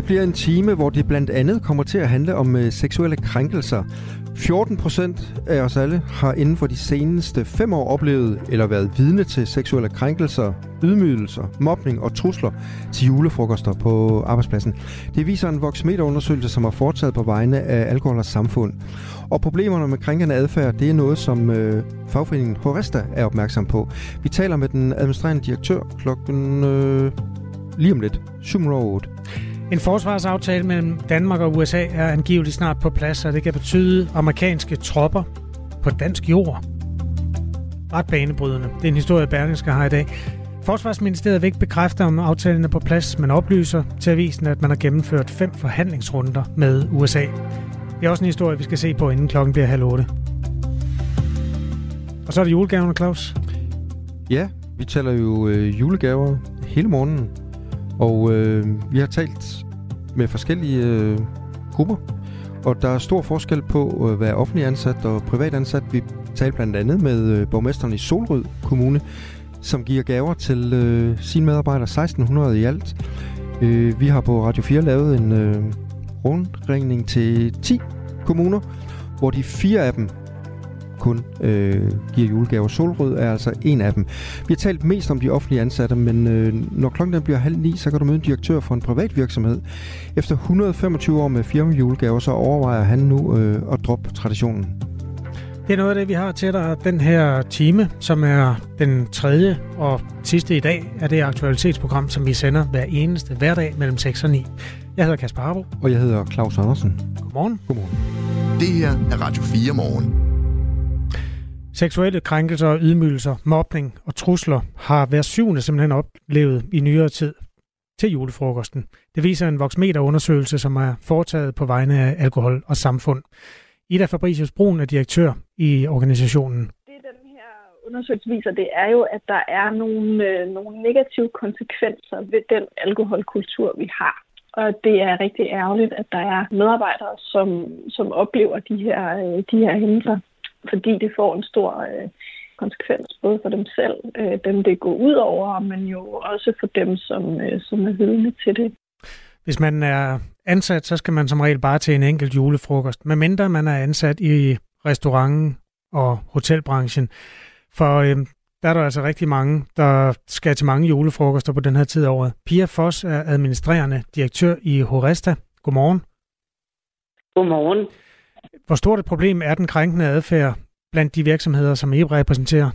Det bliver en time, hvor det blandt andet kommer til at handle om øh, seksuelle krænkelser. 14 procent af os alle har inden for de seneste fem år oplevet eller været vidne til seksuelle krænkelser, ydmygelser, mobning og trusler til julefrokoster på arbejdspladsen. Det viser en voksmeterundersøgelse, som er foretaget på vegne af Alkohol og Samfund. Og problemerne med krænkende adfærd, det er noget, som øh, fagforeningen Horesta er opmærksom på. Vi taler med den administrerende direktør klokken øh, lige om lidt, 708. En forsvarsaftale mellem Danmark og USA er angiveligt snart på plads, og det kan betyde amerikanske tropper på dansk jord. Ret banebrydende. Det er en historie, Berlingske har i dag. Forsvarsministeriet vil ikke bekræfte, om aftalen er på plads, men oplyser til avisen, at man har gennemført fem forhandlingsrunder med USA. Det er også en historie, vi skal se på, inden klokken bliver halv otte. Og så er det julegaverne, Claus. Ja, vi taler jo øh, julegaver hele morgenen. Og øh, vi har talt med forskellige øh, grupper, og der er stor forskel på øh, at være offentlig ansat og privat ansat. Vi talte blandt andet med øh, borgmesteren i Solrød Kommune, som giver gaver til øh, sine medarbejdere, 1600 i alt. Øh, vi har på Radio 4 lavet en øh, rundringning til 10 kommuner, hvor de fire af dem kun øh, giver julegaver. Solrød er altså en af dem. Vi har talt mest om de offentlige ansatte, men øh, når klokken bliver halv ni, så kan du møde en direktør for en privat virksomhed. Efter 125 år med firmajulegaver, så overvejer han nu øh, at droppe traditionen. Det er noget af det, vi har til dig den her time, som er den tredje og sidste i dag af det aktualitetsprogram, som vi sender hver eneste hverdag mellem 6 og 9. Jeg hedder Kasper Harbo. Og jeg hedder Claus Andersen. Godmorgen. Godmorgen. Det her er Radio 4 morgen. Seksuelle krænkelser og ydmygelser, mobning og trusler har hver syvende simpelthen oplevet i nyere tid til julefrokosten. Det viser en voksmeterundersøgelse, som er foretaget på vegne af Alkohol og Samfund. Ida Fabricius Brun er direktør i organisationen. Det den her undersøgelse viser, det er jo, at der er nogle, øh, nogle negative konsekvenser ved den alkoholkultur, vi har. Og det er rigtig ærgerligt, at der er medarbejdere, som, som oplever de her, øh, de her hændelser fordi det får en stor øh, konsekvens, både for dem selv, øh, dem det går ud over, men jo også for dem, som, øh, som er vidne til det. Hvis man er ansat, så skal man som regel bare til en enkelt julefrokost, medmindre man er ansat i restauranten og hotelbranchen. For øh, der er der altså rigtig mange, der skal til mange julefrokoster på den her tid af året. Pia Foss er administrerende direktør i Horesta. Godmorgen. Godmorgen. Hvor stort et problem er den krænkende adfærd blandt de virksomheder, som I repræsenterer?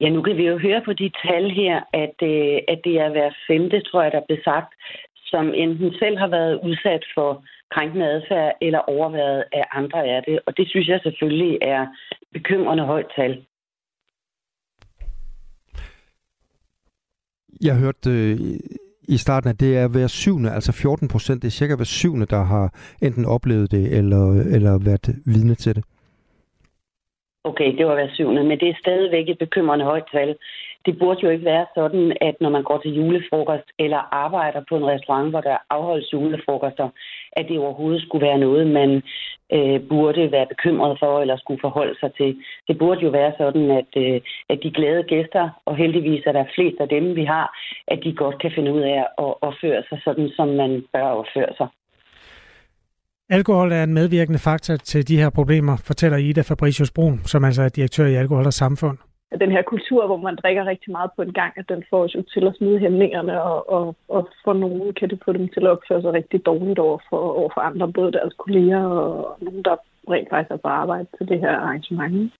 Ja, nu kan vi jo høre på de tal her, at, øh, at det er hver femte, tror jeg, der blev sagt, som enten selv har været udsat for krænkende adfærd eller overværet af andre af det. Og det synes jeg selvfølgelig er bekymrende højt tal. Jeg har hørt øh, i starten, at det er hver syvende, altså 14 procent, det er cirka hver syvende, der har enten oplevet det eller, eller været vidne til det. Okay, det var hver syvende, men det er stadigvæk et bekymrende højt tal. Det burde jo ikke være sådan, at når man går til julefrokost eller arbejder på en restaurant, hvor der afholdes julefrokoster, at det overhovedet skulle være noget, man øh, burde være bekymret for eller skulle forholde sig til. Det burde jo være sådan, at, øh, at de glade gæster, og heldigvis er der flest af dem, vi har, at de godt kan finde ud af at opføre sig sådan, som man bør opføre sig. Alkohol er en medvirkende faktor til de her problemer, fortæller Ida Fabricius Brun, som altså er direktør i Alkohol og Samfund den her kultur, hvor man drikker rigtig meget på en gang, at den får os jo til at smide hæmningerne, og, og, og for nogen kan det få dem til at opføre sig rigtig dårligt over for, over for andre, både deres kolleger og nogen, der rent faktisk er på arbejde til det her arrangement.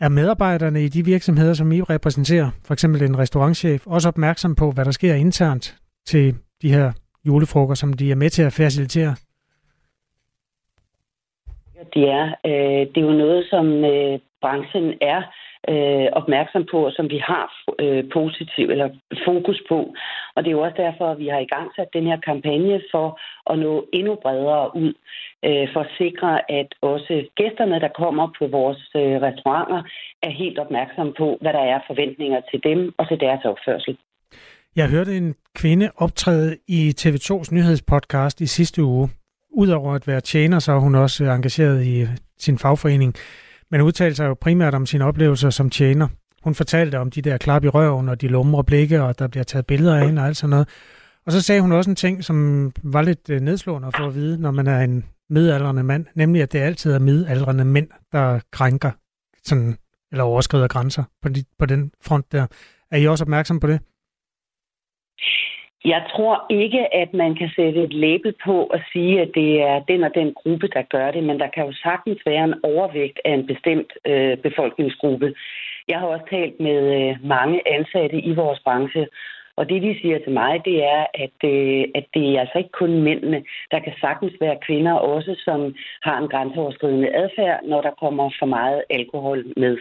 Er medarbejderne i de virksomheder, som I repræsenterer, for eksempel en restaurantchef, også opmærksom på, hvad der sker internt til de her julefrokoster, som de er med til at facilitere? Det er, øh, det er jo noget, som øh, branchen er øh, opmærksom på, og som vi har øh, positiv eller fokus på. Og det er jo også derfor, at vi har i gang sat den her kampagne for at nå endnu bredere ud, øh, for at sikre, at også gæsterne, der kommer på vores øh, restauranter, er helt opmærksom på, hvad der er forventninger til dem og til deres opførsel. Jeg hørte en kvinde optræde i TV2's nyhedspodcast i sidste uge. Udover at være tjener, så er hun også engageret i sin fagforening, men udtalte sig jo primært om sine oplevelser som tjener. Hun fortalte om de der klap i røven og de lumre blikke, og der bliver taget billeder af hende og alt sådan noget. Og så sagde hun også en ting, som var lidt øh, nedslående at få at vide, når man er en midaldrende mand, nemlig at det altid er midaldrende mænd, der krænker sådan, eller overskrider grænser på, de, på den front der. Er I også opmærksom på det? Jeg tror ikke, at man kan sætte et label på og sige, at det er den og den gruppe, der gør det, men der kan jo sagtens være en overvægt af en bestemt øh, befolkningsgruppe. Jeg har også talt med øh, mange ansatte i vores branche, og det, de siger til mig, det er, at, øh, at det er altså ikke kun mændene. Der kan sagtens være kvinder også, som har en grænseoverskridende adfærd, når der kommer for meget alkohol med.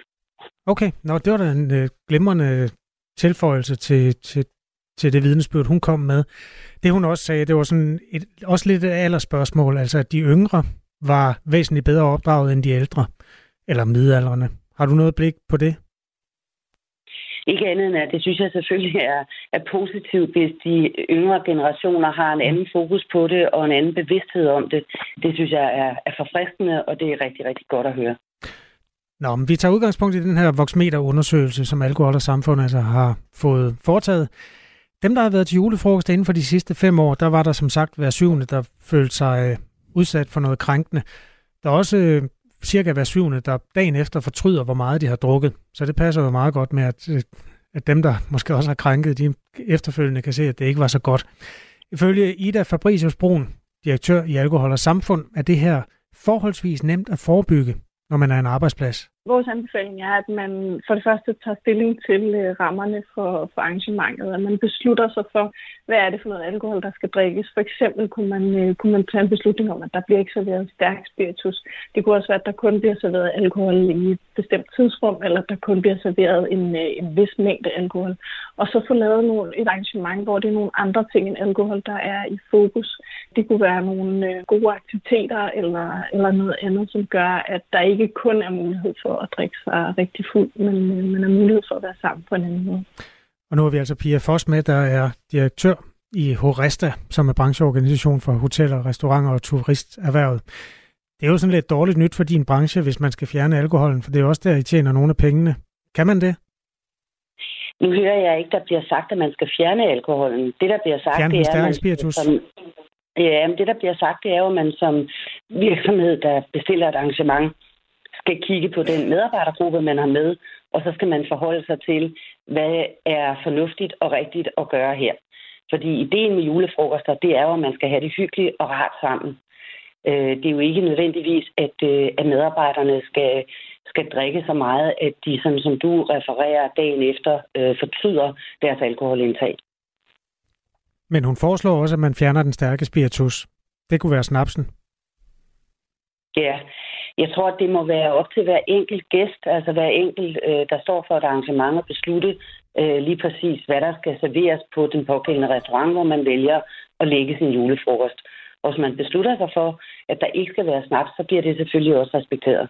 Okay, Nå, det var da en øh, glimrende tilføjelse til, til, til det vidnesbyrd, hun kom med. Det hun også sagde, det var sådan et, også lidt et aldersspørgsmål, altså at de yngre var væsentligt bedre opdraget end de ældre, eller midaldrende. Har du noget blik på det? Ikke andet end, at det synes jeg selvfølgelig er, er positivt, hvis de yngre generationer har en anden fokus på det og en anden bevidsthed om det. Det synes jeg er, er forfriskende, og det er rigtig, rigtig godt at høre. Nå, men vi tager udgangspunkt i den her voksmeter-undersøgelse, som Alkohol og Samfund altså har fået foretaget. Dem, der har været til julefrokost inden for de sidste fem år, der var der som sagt hver syvende, der følte sig øh, udsat for noget krænkende. Der er også øh, cirka hver syvende, der dagen efter fortryder, hvor meget de har drukket. Så det passer jo meget godt med, at, øh, at dem, der måske også har krænket, de efterfølgende kan se, at det ikke var så godt. Ifølge Ida Fabricius Brun, direktør i Alkohol og Samfund, er det her forholdsvis nemt at forebygge, når man er en arbejdsplads. Vores anbefaling er, at man for det første tager stilling til øh, rammerne for, for arrangementet, at man beslutter sig for, hvad er det for noget alkohol, der skal drikkes. For eksempel kunne man, øh, kunne man tage en beslutning om, at der bliver ikke serveret stærk spiritus. Det kunne også være, at der kun bliver serveret alkohol i et bestemt tidsrum, eller at der kun bliver serveret en, øh, en vis mængde alkohol. Og så få lavet nogle, et arrangement, hvor det er nogle andre ting end alkohol, der er i fokus. Det kunne være nogle øh, gode aktiviteter eller, eller noget andet, som gør, at der ikke kun er mulighed for at drikke sig rigtig fuld, men øh, man har mulighed for at være sammen på en anden måde. Og nu har vi altså Pia Foss med, der er direktør i Horesta, som er brancheorganisation for hoteller, restauranter og turisterhvervet. Det er jo sådan lidt dårligt nyt for din branche, hvis man skal fjerne alkoholen, for det er også der, I tjener nogle af pengene. Kan man det? Nu hører jeg ikke, der bliver sagt, at man skal fjerne alkoholen. Det, der bliver sagt, fjerne det er, at man, spiritus. Som, ja, men det, der bliver sagt, det er jo, at man som virksomhed, der bestiller et arrangement, skal kigge på den medarbejdergruppe, man har med, og så skal man forholde sig til, hvad er fornuftigt og rigtigt at gøre her. Fordi ideen med julefrokoster, det er jo, at man skal have det hyggeligt og rart sammen. Øh, det er jo ikke nødvendigvis, at, øh, at medarbejderne skal, skal drikke så meget, at de, sådan som du refererer dagen efter, øh, fortryder deres alkoholindtag. Men hun foreslår også, at man fjerner den stærke spiritus. Det kunne være snapsen. Ja, jeg tror, at det må være op til hver enkelt gæst, altså hver enkelt, øh, der står for et arrangement at beslutte øh, lige præcis, hvad der skal serveres på den pågældende restaurant, hvor man vælger at lægge sin julefrokost. Og hvis man beslutter sig for, at der ikke skal være snaps, så bliver det selvfølgelig også respekteret.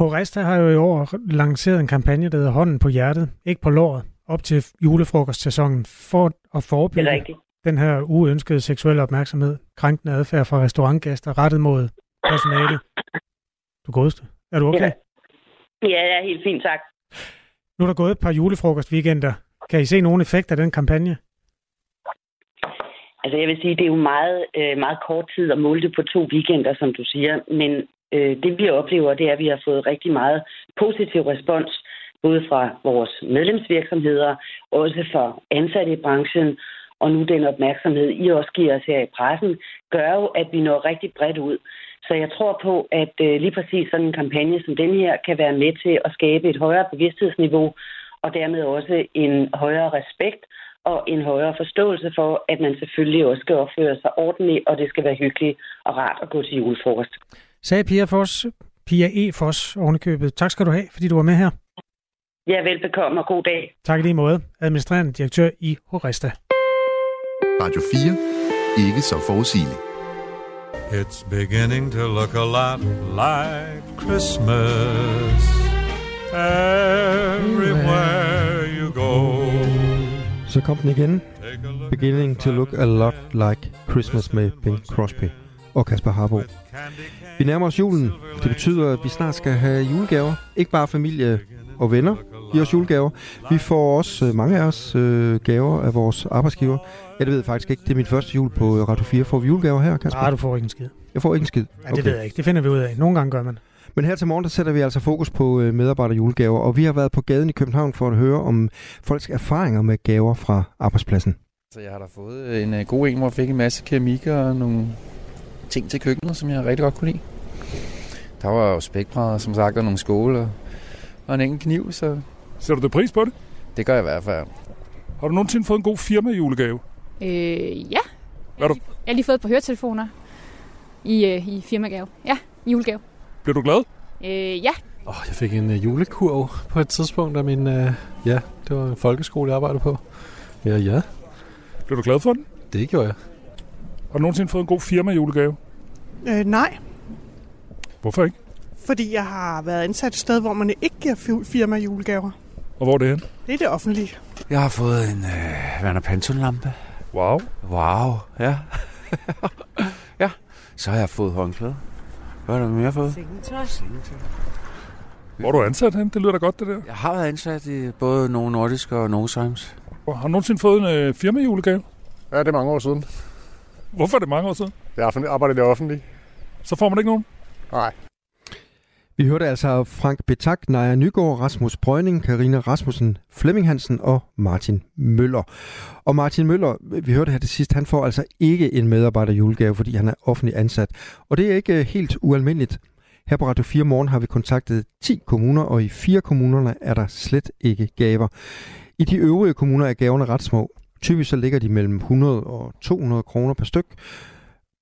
Horesta har jo i år lanceret en kampagne, der hedder Hånden på hjertet, ikke på låret, op til julefrokostsæsonen, for at forebygge den her uønskede seksuelle opmærksomhed, krænkende adfærd fra restaurantgæster rettet mod personale. Du godeste. Er du okay? Ja. ja, jeg er helt fint, tak. Nu er der gået et par julefrokostweekender. Kan I se nogen effekt af den kampagne? Altså jeg vil sige, det er jo meget, øh, meget kort tid at måle det på to weekender, som du siger. Men øh, det vi oplever, det er, at vi har fået rigtig meget positiv respons, både fra vores medlemsvirksomheder, også fra ansatte i branchen, og nu den opmærksomhed, I også giver os her i pressen, gør jo, at vi når rigtig bredt ud. Så jeg tror på, at øh, lige præcis sådan en kampagne som den her kan være med til at skabe et højere bevidsthedsniveau, og dermed også en højere respekt og en højere forståelse for, at man selvfølgelig også skal opføre sig ordentligt, og det skal være hyggeligt og rart at gå til julefrokost. Sagde Pia Foss, Pia E. Foss ovenikøbet. Tak skal du have, fordi du var med her. Ja, velbekomme og god dag. Tak i lige måde. Administrerende direktør i Horesta. Radio 4. Ikke så forudsigeligt. It's beginning to look a lot like Christmas everywhere you go. Så kom den igen. Beginning to look a lot like Christmas med Bing Crosby og Kasper Harbo. Vi nærmer os julen. Det betyder, at vi snart skal have julegaver. Ikke bare familie og venner giver os julegaver. Vi får også, øh, mange af os, øh, gaver af vores arbejdsgiver. Ja, det ved jeg faktisk ikke. Det er min første jul på Radio 4. Får vi julegaver her, Kasper? Nej, du får ikke en skid. Jeg får ikke en skid. Ja, det ved jeg ikke. Det finder vi ud af. Nogle gange gør man. Men her til morgen, der sætter vi altså fokus på øh, medarbejderjulegaver, og vi har været på gaden i København for at høre om folks erfaringer med gaver fra arbejdspladsen. Så jeg har da fået en god en, hvor jeg fik en masse keramik og nogle ting til køkkenet, som jeg rigtig godt kunne lide. Der var jo spækbrædder, som sagt, og nogle skåle og, en enkelt kniv, så Sætter du det pris på det? det gør jeg i hvert fald. Har du nogensinde fået en god firma-julegave? Øh, ja. Hvad er du? Jeg har lige fået et par høretelefoner i, øh, i firmagave. Ja, i julegave. Bliver du glad? Øh, ja. Oh, jeg fik en uh, julekurv på et tidspunkt af min... Uh, ja, det var en folkeskole, jeg arbejdede på. Ja, ja, Bliver du glad for den? det gjorde jeg. Har du nogensinde fået en god firma-julegave? Øh, nej, Hvorfor ikke? fordi jeg har været ansat et sted, hvor man ikke giver fi- firma julegaver. Og hvor er det hen? Det er det offentlige. Jeg har fået en øh, Werner Pantone-lampe. Wow. Wow, ja. ja, så har jeg fået håndklæder. Hvad er der mere fået? Hvor er du ansat hen? Det lyder da godt, det der. Jeg har været ansat i både Novo Nordisk og Novozymes. Og Har du nogensinde fået en øh, firma-julegave? Ja, det er mange år siden. Hvorfor er det mange år siden? Jeg har arbejdet i det offentlige. Så får man ikke nogen? Nej. Vi hørte altså Frank Betak, Naja Nygaard, Rasmus Brøgning, Karina Rasmussen, Flemming Hansen og Martin Møller. Og Martin Møller, vi hørte her til sidst, han får altså ikke en medarbejder julegave, fordi han er offentlig ansat. Og det er ikke øh, helt ualmindeligt. Her på Radio 4 Morgen har vi kontaktet 10 kommuner, og i fire kommunerne er der slet ikke gaver. I de øvrige kommuner er gaverne ret små. Typisk så ligger de mellem 100 og 200 kroner per styk.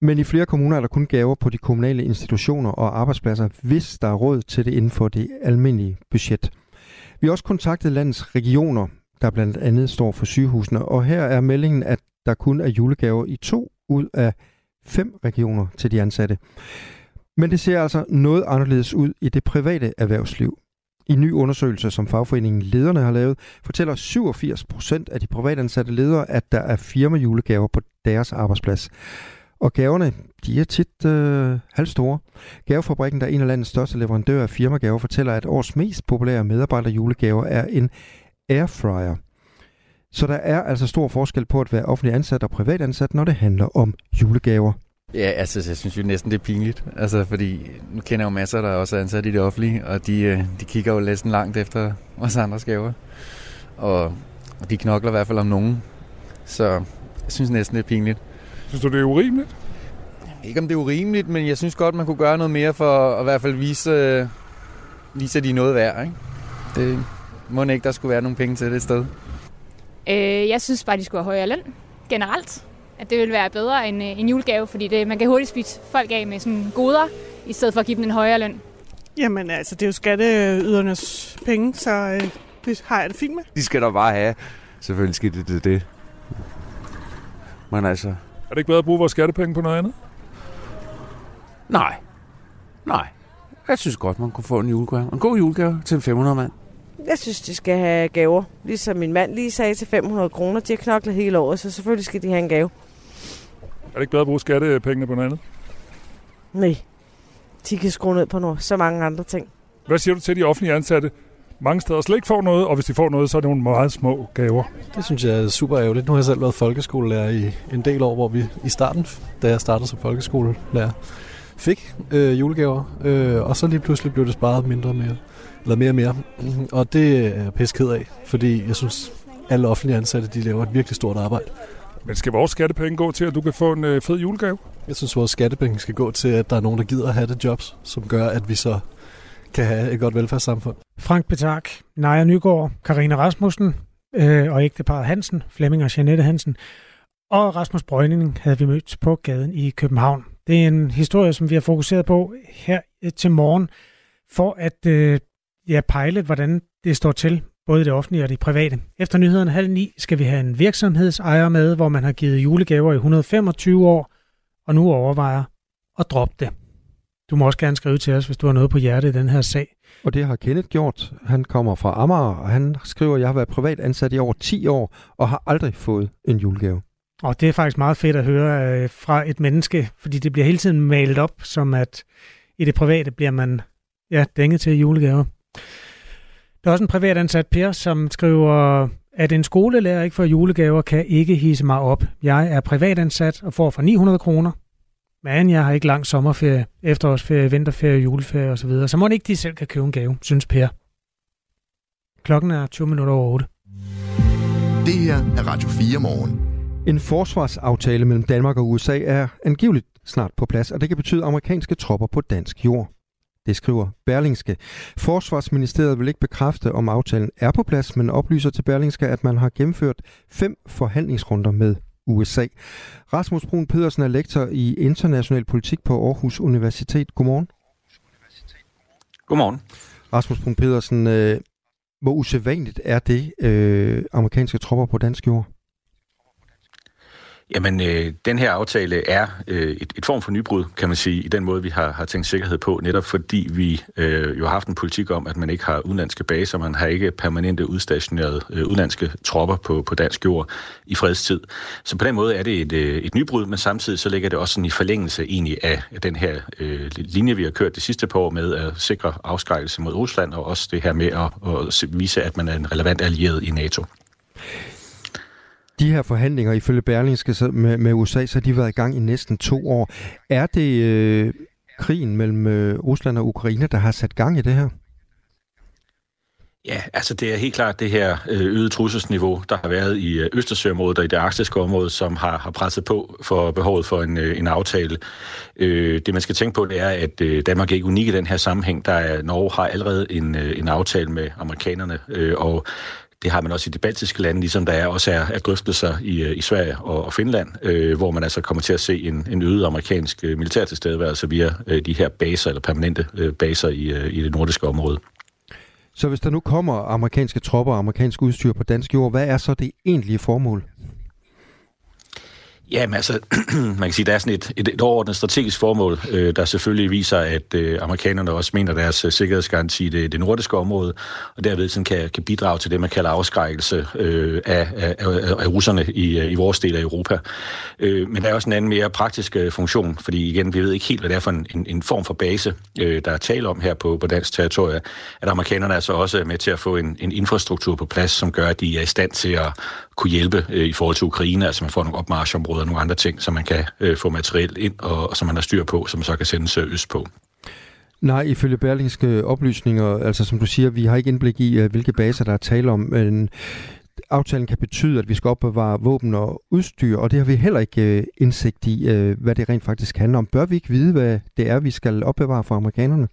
Men i flere kommuner er der kun gaver på de kommunale institutioner og arbejdspladser, hvis der er råd til det inden for det almindelige budget. Vi har også kontaktet landets regioner, der blandt andet står for sygehusene, og her er meldingen, at der kun er julegaver i to ud af fem regioner til de ansatte. Men det ser altså noget anderledes ud i det private erhvervsliv. I en ny undersøgelse, som fagforeningen Lederne har lavet, fortæller 87 procent af de privatansatte ledere, at der er firmajulegaver på deres arbejdsplads. Og gaverne, de er tit øh, halvstore. Gavefabrikken, der er en af landets største leverandører af firmagaver, fortæller, at årets mest populære medarbejderjulegaver er en airfryer. Så der er altså stor forskel på at være offentlig ansat og privat ansat, når det handler om julegaver. Ja, altså, jeg synes jo næsten, det er pinligt. Altså, fordi nu kender jeg jo masser, der er også ansat i det offentlige, og de, øh, de kigger jo næsten langt efter os andres gaver. Og de knokler i hvert fald om nogen. Så jeg synes næsten, det er pinligt. Synes du, det er urimeligt? Ikke om det er urimeligt, men jeg synes godt, man kunne gøre noget mere for at i hvert fald vise, øh, vise at de er noget værd. Ikke? Det må ikke, der skulle være nogle penge til det et sted. Øh, jeg synes bare, de skulle have højere løn. Generelt. At det ville være bedre end øh, en julegave, fordi det, man kan hurtigt spise folk af med sådan goder, i stedet for at give dem en højere løn. Jamen altså, det er jo skatteydernes penge, så øh, det har jeg det fint med. De skal da bare have. Selvfølgelig skal det det. det. Men altså, Er det ikke bedre at bruge vores skattepenge på noget andet? nej. Nej. Jeg synes godt, man kunne få en julegave. En god julegave til en 500 mand. Jeg synes, de skal have gaver. Ligesom min mand lige sagde til 500 kroner. De har knoklet hele året, så selvfølgelig skal de have en gave. Er det ikke bedre at bruge skattepengene på noget andet? Nej, de kan skrue ned på noget, så mange andre ting. Hvad siger du til de offentlige ansatte? Mange steder slet ikke får noget, og hvis de får noget, så er det nogle meget små gaver. Det synes jeg er super ærgerligt. Nu har jeg selv været folkeskolelærer i en del år, hvor vi i starten, da jeg startede som folkeskolelærer, fik øh, julegaver, øh, og så lige pludselig blev det sparet mindre og mere, eller mere og mere. Og det er jeg pisse ked af, fordi jeg synes, alle offentlige ansatte, de laver et virkelig stort arbejde. Men skal vores skattepenge gå til, at du kan få en øh, fed julegave? Jeg synes, vores skattepenge skal gå til, at der er nogen, der gider at have det jobs, som gør, at vi så kan have et godt velfærdssamfund. Frank Petak, Naja Nygaard, Karina Rasmussen øh, og ægteparet Hansen, Flemming og Janette Hansen. Og Rasmus Brøgning havde vi mødt på gaden i København. Det er en historie, som vi har fokuseret på her øh, til morgen, for at øh, ja, pejle, hvordan det står til, både det offentlige og det private. Efter nyhederne halv ni skal vi have en virksomhedsejer med, hvor man har givet julegaver i 125 år, og nu overvejer at droppe det. Du må også gerne skrive til os, hvis du har noget på hjerte i den her sag. Og det har Kenneth gjort. Han kommer fra Amager, og han skriver, at jeg har været privat ansat i over 10 år, og har aldrig fået en julegave. Og det er faktisk meget fedt at høre øh, fra et menneske, fordi det bliver hele tiden malet op, som at i det private bliver man ja, dænget til julegaver. Der er også en privatansat Per, som skriver, at en skolelærer ikke får julegaver, kan ikke hisse mig op. Jeg er privatansat og får for 900 kroner. Men jeg har ikke lang sommerferie, efterårsferie, vinterferie, juleferie osv. Så må det ikke de selv kan købe en gave, synes Per. Klokken er 20 minutter over 8. Det her er Radio 4 morgen. En forsvarsaftale mellem Danmark og USA er angiveligt snart på plads, og det kan betyde amerikanske tropper på dansk jord. Det skriver Berlingske. Forsvarsministeriet vil ikke bekræfte, om aftalen er på plads, men oplyser til Berlingske, at man har gennemført fem forhandlingsrunder med USA. Rasmus Brun Pedersen er lektor i international politik på Aarhus Universitet. Godmorgen. Godmorgen. Rasmus Brun Pedersen, øh, hvor usædvanligt er det øh, amerikanske tropper på dansk jord? Jamen, øh, den her aftale er øh, et, et form for nybrud, kan man sige, i den måde, vi har, har tænkt sikkerhed på, netop fordi vi øh, jo har haft en politik om, at man ikke har udenlandske baser, man har ikke permanente udstationerede øh, udenlandske tropper på, på dansk jord i fredstid. Så på den måde er det et, øh, et nybrud, men samtidig så ligger det også sådan i forlængelse egentlig af den her øh, linje, vi har kørt det sidste par år med at sikre afskrækkelse mod Rusland, og også det her med at, at vise, at man er en relevant allieret i NATO. De her forhandlinger ifølge Berlingske med, med USA, så har de været i gang i næsten to år. Er det øh, krigen mellem øh, Rusland og Ukraine, der har sat gang i det her? Ja, altså det er helt klart det her øh, øget trusselsniveau, der har været i øh, Østersøområdet og i det arktiske område, som har, har presset på for behovet for en, øh, en aftale. Øh, Det man skal tænke på, det er, at Danmark er ikke unik i den her sammenhæng. Der er, Norge har allerede en, en aftale med amerikanerne, og det har man også i de baltiske lande, ligesom der er også er, er drøftelser i, øh, i Sverige og, og Finland, øh, hvor man altså kommer til at se en, en øget amerikansk øh, militær tilstedeværelse via øh, de her baser, eller permanente øh, baser i, øh, i det nordiske område. Så hvis der nu kommer amerikanske tropper og amerikansk udstyr på dansk jord, hvad er så det egentlige formål? Ja, men altså, man kan sige, der er sådan et, et, et overordnet strategisk formål, øh, der selvfølgelig viser, at øh, amerikanerne også mener deres øh, sikkerhedsgaranti i det, det nordiske område, og derved sådan kan, kan bidrage til det, man kalder afskrækkelse øh, af, af, af, af russerne i, øh, i vores del af Europa. Øh, men der er også en anden mere praktisk øh, funktion, fordi igen, vi ved ikke helt, hvad det er for en, en, en form for base, øh, der er tale om her på, på dansk territorie, at amerikanerne altså så også med til at få en, en infrastruktur på plads, som gør, at de er i stand til at kunne hjælpe øh, i forhold til Ukraine, altså man får nogle opmarschområder og nogle andre ting, som man kan øh, få materiel ind, og, og som man har styr på, som man så kan sendes øh, øst på. Nej, ifølge berlingske oplysninger, altså som du siger, vi har ikke indblik i, øh, hvilke baser der er tale om, men aftalen kan betyde, at vi skal opbevare våben og udstyr, og det har vi heller ikke øh, indsigt i, øh, hvad det rent faktisk handler om. Bør vi ikke vide, hvad det er, vi skal opbevare for amerikanerne?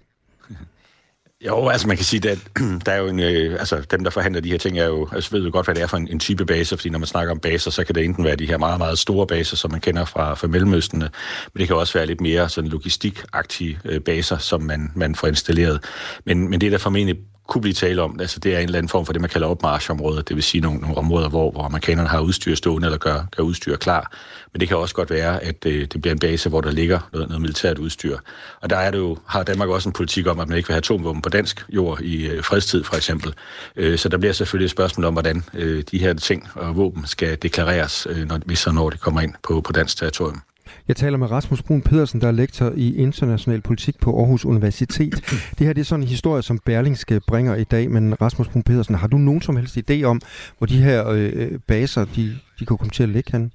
Jo, altså man kan sige, at der er jo en, øh, altså dem, der forhandler de her ting, er jo, altså ved jo godt, hvad det er for en, en type base, fordi når man snakker om baser, så kan det enten være de her meget, meget store baser, som man kender fra, fra Mellemøstene, men det kan også være lidt mere sådan logistikagtige øh, baser, som man, man får installeret. Men, men det, der formentlig kunne blive tale om, altså det er en eller anden form for det, man kalder opmarschområder, det vil sige nogle, nogle områder, hvor, hvor amerikanerne har udstyr stående eller gør, gør udstyr klar. Men det kan også godt være, at øh, det bliver en base, hvor der ligger noget, noget militært udstyr. Og der er det jo, har Danmark også en politik om, at man ikke vil have atomvåben på dansk jord i øh, fredstid for eksempel. Øh, så der bliver selvfølgelig et spørgsmål om, hvordan øh, de her ting og våben skal deklareres, øh, når, hvis og når det kommer ind på, på dansk territorium. Jeg taler med Rasmus Brun Pedersen, der er lektor i international politik på Aarhus Universitet. Det her det er sådan en historie, som Berlingske bringer i dag, men Rasmus Brun Pedersen, har du nogen som helst idé om, hvor de her øh, baser, de, de kunne komme til at ligge hen?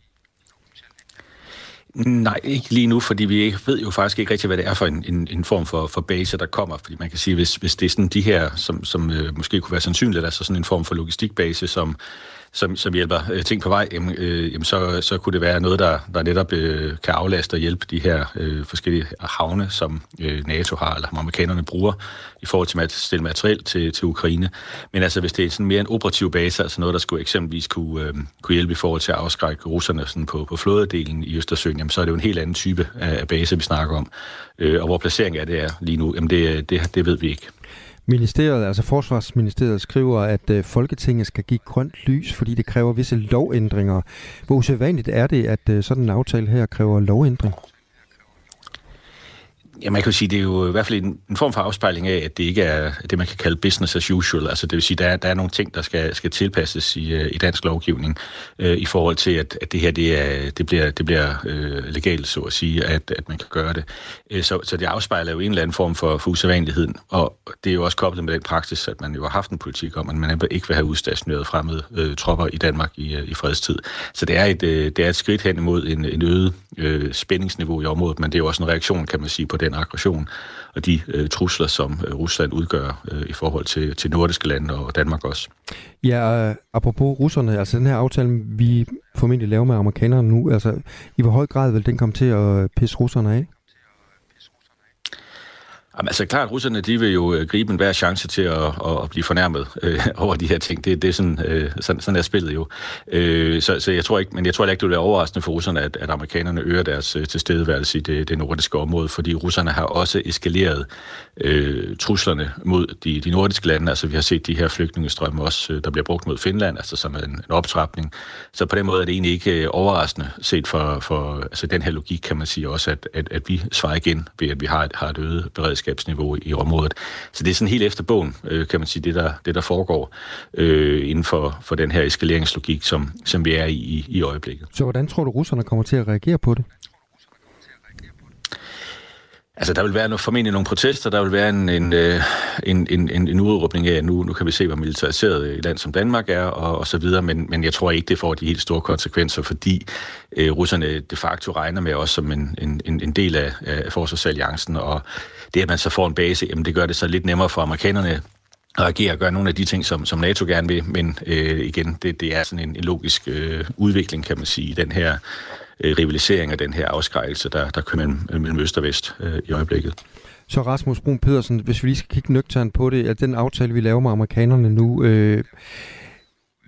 Nej, ikke lige nu, fordi vi ved jo faktisk ikke rigtig, hvad det er for en, en, en form for, for base, der kommer. Fordi man kan sige, hvis, hvis det er sådan de her, som, som øh, måske kunne være sandsynligt, altså sådan en form for logistikbase, som som, som hjælper øh, ting på vej, jamen, øh, jamen så, så kunne det være noget, der, der netop øh, kan aflaste og hjælpe de her øh, forskellige havne, som øh, NATO har, eller amerikanerne bruger, i forhold til at stille materiel til, til Ukraine. Men altså, hvis det er sådan mere en operativ base, altså noget, der skulle eksempelvis kunne, øh, kunne hjælpe i forhold til at afskrække russerne sådan på, på flådedelen i Østersøen, jamen, så er det jo en helt anden type af, af base, vi snakker om. Øh, og hvor placering af det er lige nu, jamen det, det, det ved vi ikke. Ministeriet, altså Forsvarsministeriet, skriver, at øh, Folketinget skal give grønt lys, fordi det kræver visse lovændringer. Hvor usædvanligt er det, at øh, sådan en aftale her kræver lovændring? Ja, man kan jo sige, det er jo i hvert fald en, en form for afspejling af, at det ikke er det, man kan kalde business as usual. Altså det vil sige, der er, der er nogle ting, der skal, skal tilpasses i, øh, i dansk lovgivning øh, i forhold til, at, at det her det er, det bliver, det bliver øh, legalt, så at sige, at, at man kan gøre det. Øh, så, så det afspejler jo en eller anden form for, for usædvanligheden, og det er jo også koblet med den praksis, at man jo har haft en politik om, at man ikke vil have udstationeret fremmede øh, tropper i Danmark i, øh, i fredstid. Så det er et, øh, det er et skridt hen imod en, en øget øh, spændingsniveau i området, men det er jo også en reaktion, kan man sige, på den aggression og de øh, trusler, som øh, Rusland udgør øh, i forhold til, til nordiske lande og Danmark også. Ja, øh, apropos russerne, altså den her aftale, vi formentlig laver med amerikanerne nu, altså i hvor høj grad vil den komme til at pisse russerne af? Jamen, altså klart, russerne de vil jo øh, gribe en hver chance til at, at, blive fornærmet øh, over de her ting. Det, det er sådan, øh, sådan, sådan er spillet jo. Øh, så, så jeg tror ikke, men jeg tror ikke, det vil være overraskende for russerne, at, at amerikanerne øger deres øh, tilstedeværelse i det, det nordiske område, fordi russerne har også eskaleret øh, truslerne mod de, de nordiske lande. Altså vi har set de her flygtningestrømme også, øh, der bliver brugt mod Finland, altså som en, en optrapning. Så på den måde er det egentlig ikke øh, overraskende set for, for altså den her logik, kan man sige også, at, at, at vi svarer igen ved, at vi har et, har et øget beredskabsniveau i området. Så det er sådan helt efter bogen, øh, kan man sige, det der, det der foregår øh, inden for, for den her eskaleringslogik, som, som vi er i, i, i øjeblikket. Så hvordan tror du, russerne kommer til at reagere på det? Altså, der vil være noget, formentlig nogle protester, der vil være en, en, øh, en, en, en, en udråbning af, at nu, nu kan vi se, hvor militariseret et land som Danmark er, og, og så videre, men, men jeg tror ikke, det får de helt store konsekvenser, fordi øh, russerne de facto regner med os som en, en, en del af, af forsvarsalliancen, og det, at man så får en base, jamen det gør det så lidt nemmere for amerikanerne at agere og gøre nogle af de ting, som, som NATO gerne vil, men øh, igen, det, det er sådan en, en logisk øh, udvikling, kan man sige, i den her øh, rivalisering og den her afskrækkelse, der, der kører mellem, øh, mellem øst og vest øh, i øjeblikket. Så Rasmus Brun Pedersen, hvis vi lige skal kigge nøgternt på det, at den aftale, vi laver med amerikanerne nu, øh,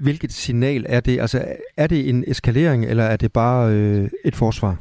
hvilket signal er det? Altså, er det en eskalering, eller er det bare øh, et forsvar?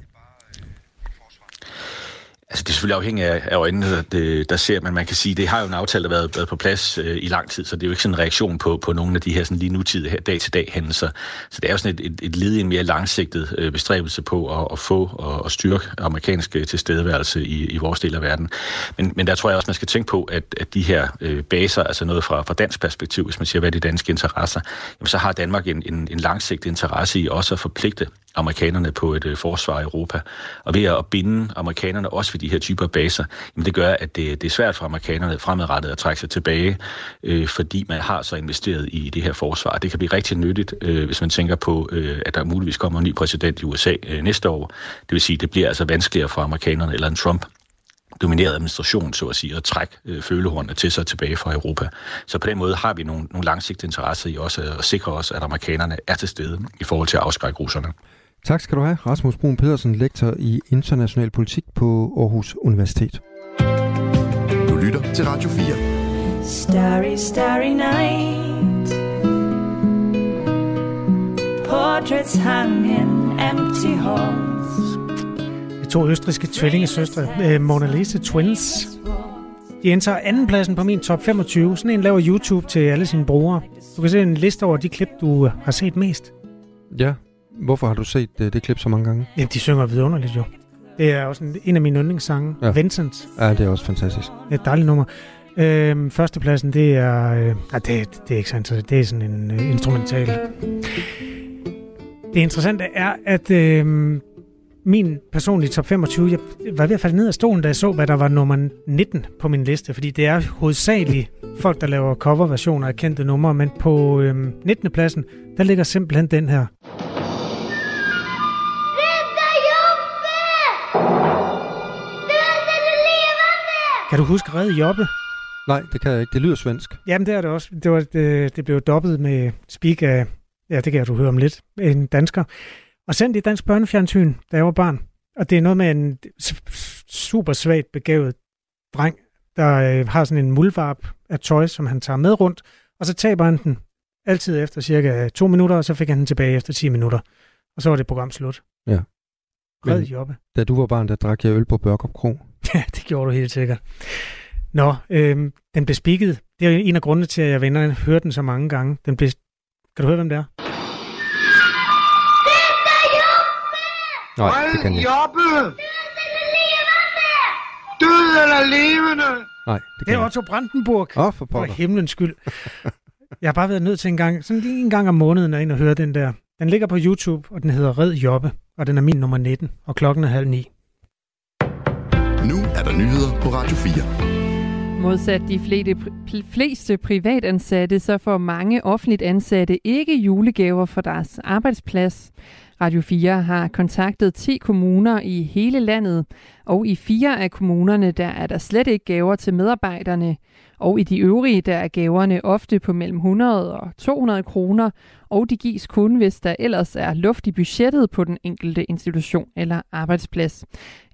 Altså, det er selvfølgelig afhængigt af, af øjnene, det, der ser man. Man kan sige, det har jo en aftale, der har været, været på plads øh, i lang tid, så det er jo ikke sådan en reaktion på, på nogle af de her sådan lige nutidige dag-til-dag hændelser. Så det er jo sådan et, et, et led i en mere langsigtet øh, bestræbelse på at, at få og at styrke amerikansk øh, tilstedeværelse i, i vores del af verden. Men, men der tror jeg også, man skal tænke på, at, at de her øh, baser, altså noget fra, fra dansk perspektiv, hvis man siger, hvad er de danske interesser, jamen, så har Danmark en, en, en langsigtet interesse i også at forpligte amerikanerne på et øh, forsvar i Europa. Og ved at binde amerikanerne også ved de her typer baser, jamen det gør, at det, det er svært for amerikanerne fremadrettet at trække sig tilbage, øh, fordi man har så investeret i det her forsvar. Det kan blive rigtig nyttigt, øh, hvis man tænker på, øh, at der muligvis kommer en ny præsident i USA øh, næste år. Det vil sige, at det bliver altså vanskeligere for amerikanerne eller en Trump domineret administration, så at sige, at trække øh, følehornene til sig tilbage fra Europa. Så på den måde har vi nogle, nogle langsigtede interesser i også at sikre os, at amerikanerne er til stede i forhold til at afskrække russerne. Tak skal du have, Rasmus Brun Pedersen, lektor i international politik på Aarhus Universitet. Du lytter til Radio 4. Starry, starry night Portraits hung in empty halls To østriske tvillingesøstre, øh, Mona Lisa Twins. De indtager andenpladsen på min top 25. Sådan en laver YouTube til alle sine brugere. Du kan se en liste over de klip, du har set mest. Ja, Hvorfor har du set det, øh, det klip så mange gange? Ja, de synger vidunderligt jo. Det er også en, en af mine yndlingssange. Ja. Vincent. Ja, det er også fantastisk. Det er et dejligt nummer. Øhm, førstepladsen, det er... Øh, nej, det, det er ikke så interessant. Det er sådan en øh, instrumental. Det interessante er, at øh, min personlige top 25, jeg var ved at falde ned af stolen, da jeg så, hvad der var nummer 19 på min liste. Fordi det er hovedsageligt folk, der laver coverversioner af kendte numre. Men på øh, 19. pladsen, der ligger simpelthen den her. Kan du huske Red Jobbe? Nej, det kan jeg ikke. Det lyder svensk. Jamen, det er det også. Det, var, det, det blev dobbet med speak af, ja, det kan du høre om lidt, en dansker. Og sendt i dansk børnefjernsyn, da jeg var barn. Og det er noget med en super svagt begavet dreng, der øh, har sådan en muldvarp af tøj, som han tager med rundt, og så taber han den altid efter cirka to minutter, og så fik han den tilbage efter 10 minutter. Og så var det program slut. Ja. Red jobbe. Da du var barn, der drak jeg øl på Børkop Kro. Ja, det gjorde du helt sikkert. Nå, øhm, den blev spikket. Det er en af grundene til, at jeg vender den, hører den så mange gange. Den blev... Kan du høre, hvem det er? Nej, det kan jeg ikke. Jobbe! Død eller levende? Nej, det Det kan er jeg Otto Brandenburg. Åh, for For pokker. himlens skyld. Jeg har bare været nødt til en gang, sådan lige en gang om måneden, at ind og høre den der. Den ligger på YouTube, og den hedder Red Jobbe, og den er min nummer 19, og klokken er halv ni. Nyheder på Radio 4. Modsat de fleste, fleste privatansatte, så får mange offentligt ansatte ikke julegaver for deres arbejdsplads. Radio 4 har kontaktet 10 kommuner i hele landet, og i fire af kommunerne, der er der slet ikke gaver til medarbejderne. Og i de øvrige, der er gaverne ofte på mellem 100 og 200 kroner, og de gives kun, hvis der ellers er luft i budgettet på den enkelte institution eller arbejdsplads.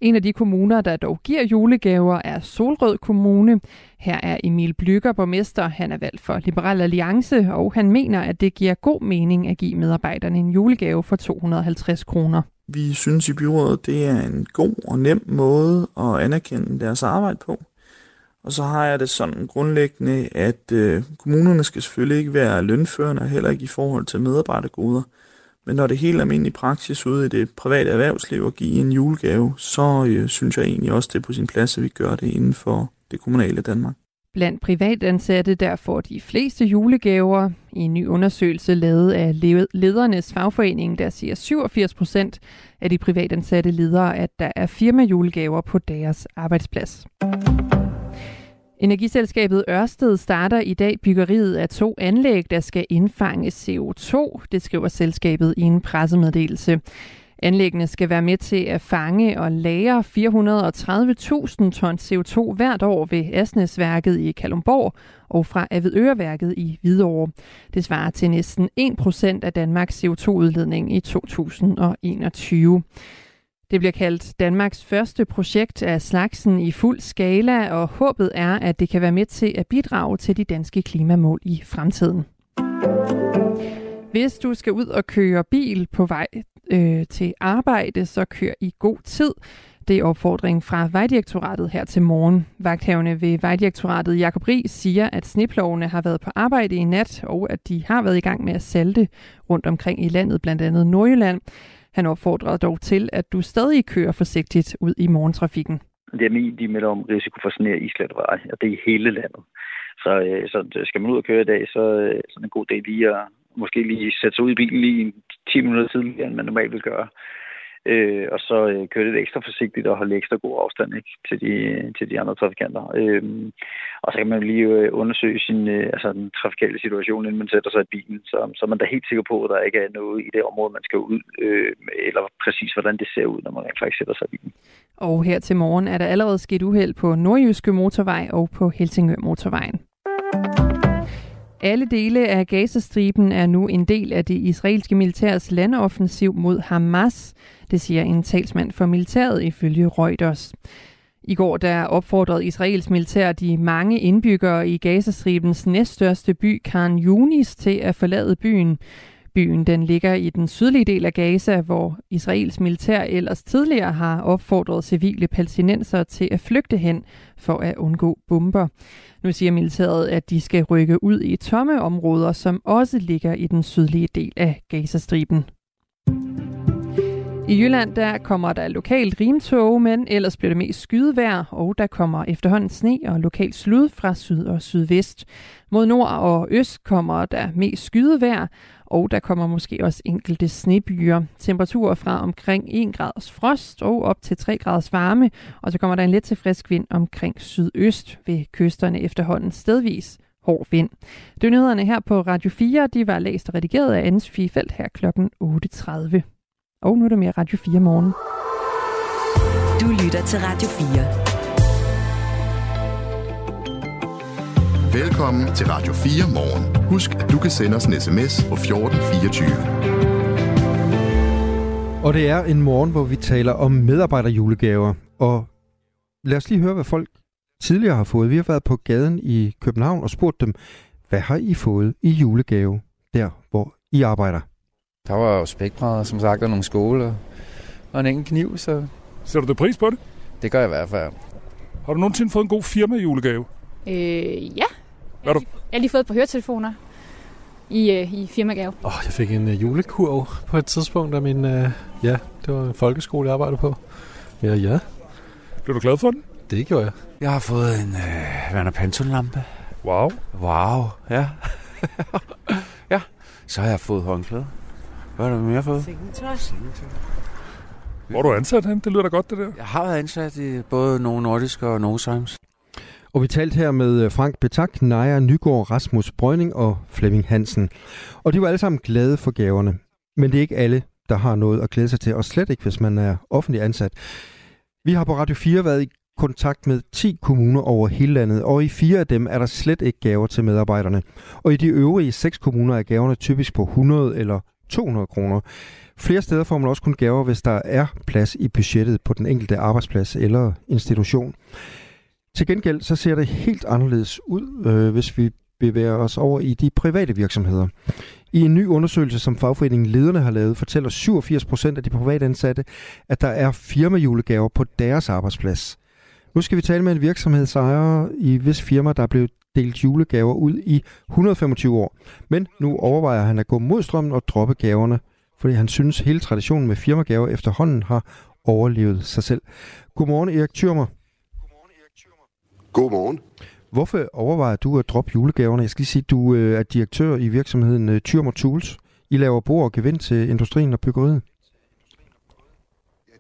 En af de kommuner, der dog giver julegaver, er Solrød Kommune. Her er Emil Blygger, borgmester. Han er valgt for Liberal Alliance, og han mener, at det giver god mening at give medarbejderne en julegave for 250 kroner. Vi synes i byrådet, det er en god og nem måde at anerkende deres arbejde på. Og så har jeg det sådan grundlæggende, at øh, kommunerne skal selvfølgelig ikke være lønførende, heller ikke i forhold til medarbejdergoder. Men når det er helt almindelig praksis ude i det private erhvervsliv at give en julegave, så øh, synes jeg egentlig også, det er på sin plads, at vi gør det inden for det kommunale Danmark. Blandt privatansatte der får de fleste julegaver. I en ny undersøgelse lavet af ledernes fagforening, der siger 87 procent af de privatansatte ledere, at der er firmajulegaver på deres arbejdsplads. Energiselskabet Ørsted starter i dag byggeriet af to anlæg, der skal indfange CO2, det skriver selskabet i en pressemeddelelse. Anlæggene skal være med til at fange og lagre 430.000 ton CO2 hvert år ved Asnesværket i Kalumborg og fra Avedøreværket i Hvidovre. Det svarer til næsten 1% af Danmarks CO2-udledning i 2021. Det bliver kaldt Danmarks første projekt af slagsen i fuld skala, og håbet er, at det kan være med til at bidrage til de danske klimamål i fremtiden. Hvis du skal ud og køre bil på vej øh, til arbejde, så kør i god tid. Det er opfordringen fra Vejdirektoratet her til morgen. Vagthavne ved Vejdirektoratet Jakob Ries siger, at sneplovene har været på arbejde i nat, og at de har været i gang med at salte rundt omkring i landet, blandt andet Nordjylland. Han opfordrede dog til, at du stadig kører forsigtigt ud i morgentrafikken. DMI de melder om risiko for sådan her isletveje, og det er i hele landet. Så, øh, så øh, skal man ud og køre i dag, så, øh, så er det en god dag lige at måske lige sætte sig ud i bilen lige 10 minutter tidligere, end man normalt vil gøre. Øh, og så øh, køre lidt ekstra forsigtigt og holde ekstra god afstand ikke, til, de, til de andre trafikanter. Øh, og så kan man lige øh, undersøge sin, øh, altså, den trafikale situation, inden man sætter sig i bilen, så, så er man da helt sikker på, at der ikke er noget i det område, man skal ud, øh, eller præcis hvordan det ser ud, når man rent faktisk sætter sig i bilen. Og her til morgen er der allerede sket uheld på Nordjyske Motorvej og på Helsingør Motorvejen. Alle dele af Gazastriben er nu en del af det israelske militærs landoffensiv mod Hamas, det siger en talsmand for militæret ifølge Reuters. I går der opfordrede Israels militær de mange indbyggere i Gazastribens næststørste by, Khan Yunis, til at forlade byen. Byen den ligger i den sydlige del af Gaza, hvor Israels militær ellers tidligere har opfordret civile palæstinenser til at flygte hen for at undgå bomber. Nu siger militæret, at de skal rykke ud i tomme områder, som også ligger i den sydlige del af Gazastriben. I Jylland der kommer der lokalt rimtog, men ellers bliver det mest skydevejr, og der kommer efterhånden sne og lokalt slud fra syd og sydvest. Mod nord og øst kommer der mest skydevejr, og der kommer måske også enkelte snebyer. Temperaturer fra omkring 1 graders frost og op til 3 graders varme, og så kommer der en let til frisk vind omkring sydøst ved kysterne efterhånden stedvis hård vind. Det er nyhederne her på Radio 4. De var læst og redigeret af Anne Sofie Felt her kl. 8.30. Og nu er der mere Radio 4 morgen. Du lytter til Radio 4. Velkommen til Radio 4 morgen. Husk, at du kan sende os en sms på 1424. Og det er en morgen, hvor vi taler om medarbejderjulegaver. Og lad os lige høre, hvad folk tidligere har fået. Vi har været på gaden i København og spurgt dem, hvad har I fået i julegave der, hvor I arbejder? Der var jo spækbrædder, som sagt, og nogle skåle og en enkelt kniv, så... Sætter du det pris på det? Det gør jeg i hvert fald. Har du nogensinde fået en god firma-julegave? Øh, ja. Hvad du? Jeg har lige fået et par høretelefoner i, øh, i firmagave. Åh, oh, jeg fik en uh, julekurv på et tidspunkt af min... Uh, ja, det var en folkeskole, jeg arbejdede på. Ja, ja. Blev du glad for den? Det gjorde jeg. Jeg har fået en øh, Werner Pantone-lampe. Wow. Wow, ja. ja, så har jeg fået håndklæder. Hvad er der mere fået? Hvor er du ansat hen? Det lyder da godt, det der. Jeg har været ansat i både Novo Nordisk og Novozymes. Og vi talte her med øh, Frank Betak, Naja Nygaard, Rasmus Brøning og Flemming Hansen. Og de var alle sammen glade for gaverne. Men det er ikke alle, der har noget at glæde sig til, og slet ikke, hvis man er offentlig ansat. Vi har på Radio 4 været i kontakt med 10 kommuner over hele landet, og i fire af dem er der slet ikke gaver til medarbejderne. Og i de øvrige seks kommuner er gaverne typisk på 100 eller 200 kroner. Flere steder får man også kun gaver, hvis der er plads i budgettet på den enkelte arbejdsplads eller institution. Til gengæld så ser det helt anderledes ud, øh, hvis vi bevæger os over i de private virksomheder. I en ny undersøgelse, som fagforeningen Lederne har lavet, fortæller 87 procent af de private ansatte, at der er firmajulegaver på deres arbejdsplads. Nu skal vi tale med en virksomhedsejer i hvis firma, der er blevet delt julegaver ud i 125 år. Men nu overvejer han at gå mod strømmen og droppe gaverne, fordi han synes, hele traditionen med firmagaver efterhånden har overlevet sig selv. Godmorgen, Erik Godmorgen. Hvorfor overvejer du at droppe julegaverne? Jeg skal lige sige, at du øh, er direktør i virksomheden øh, Thyrmer Tools. I laver bord og gevind til industrien og byggeriet.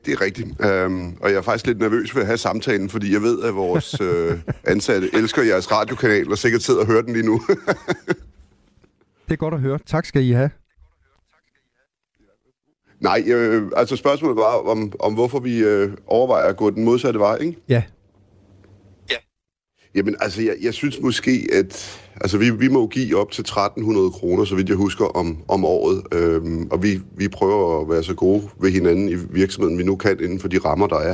Det er rigtigt. Øhm, og jeg er faktisk lidt nervøs ved at have samtalen, fordi jeg ved, at vores øh, ansatte elsker jeres radiokanal, og sikkert sidder og hører den lige nu. Det er godt at høre. Tak skal I have. Nej, øh, altså spørgsmålet var om, om hvorfor vi øh, overvejer at gå den modsatte vej, ikke? Ja. Jamen, altså, jeg, jeg synes måske, at altså, vi, vi må give op til 1300 kroner, så vidt jeg husker, om, om året. Øhm, og vi, vi prøver at være så gode ved hinanden i virksomheden, vi nu kan inden for de rammer, der er.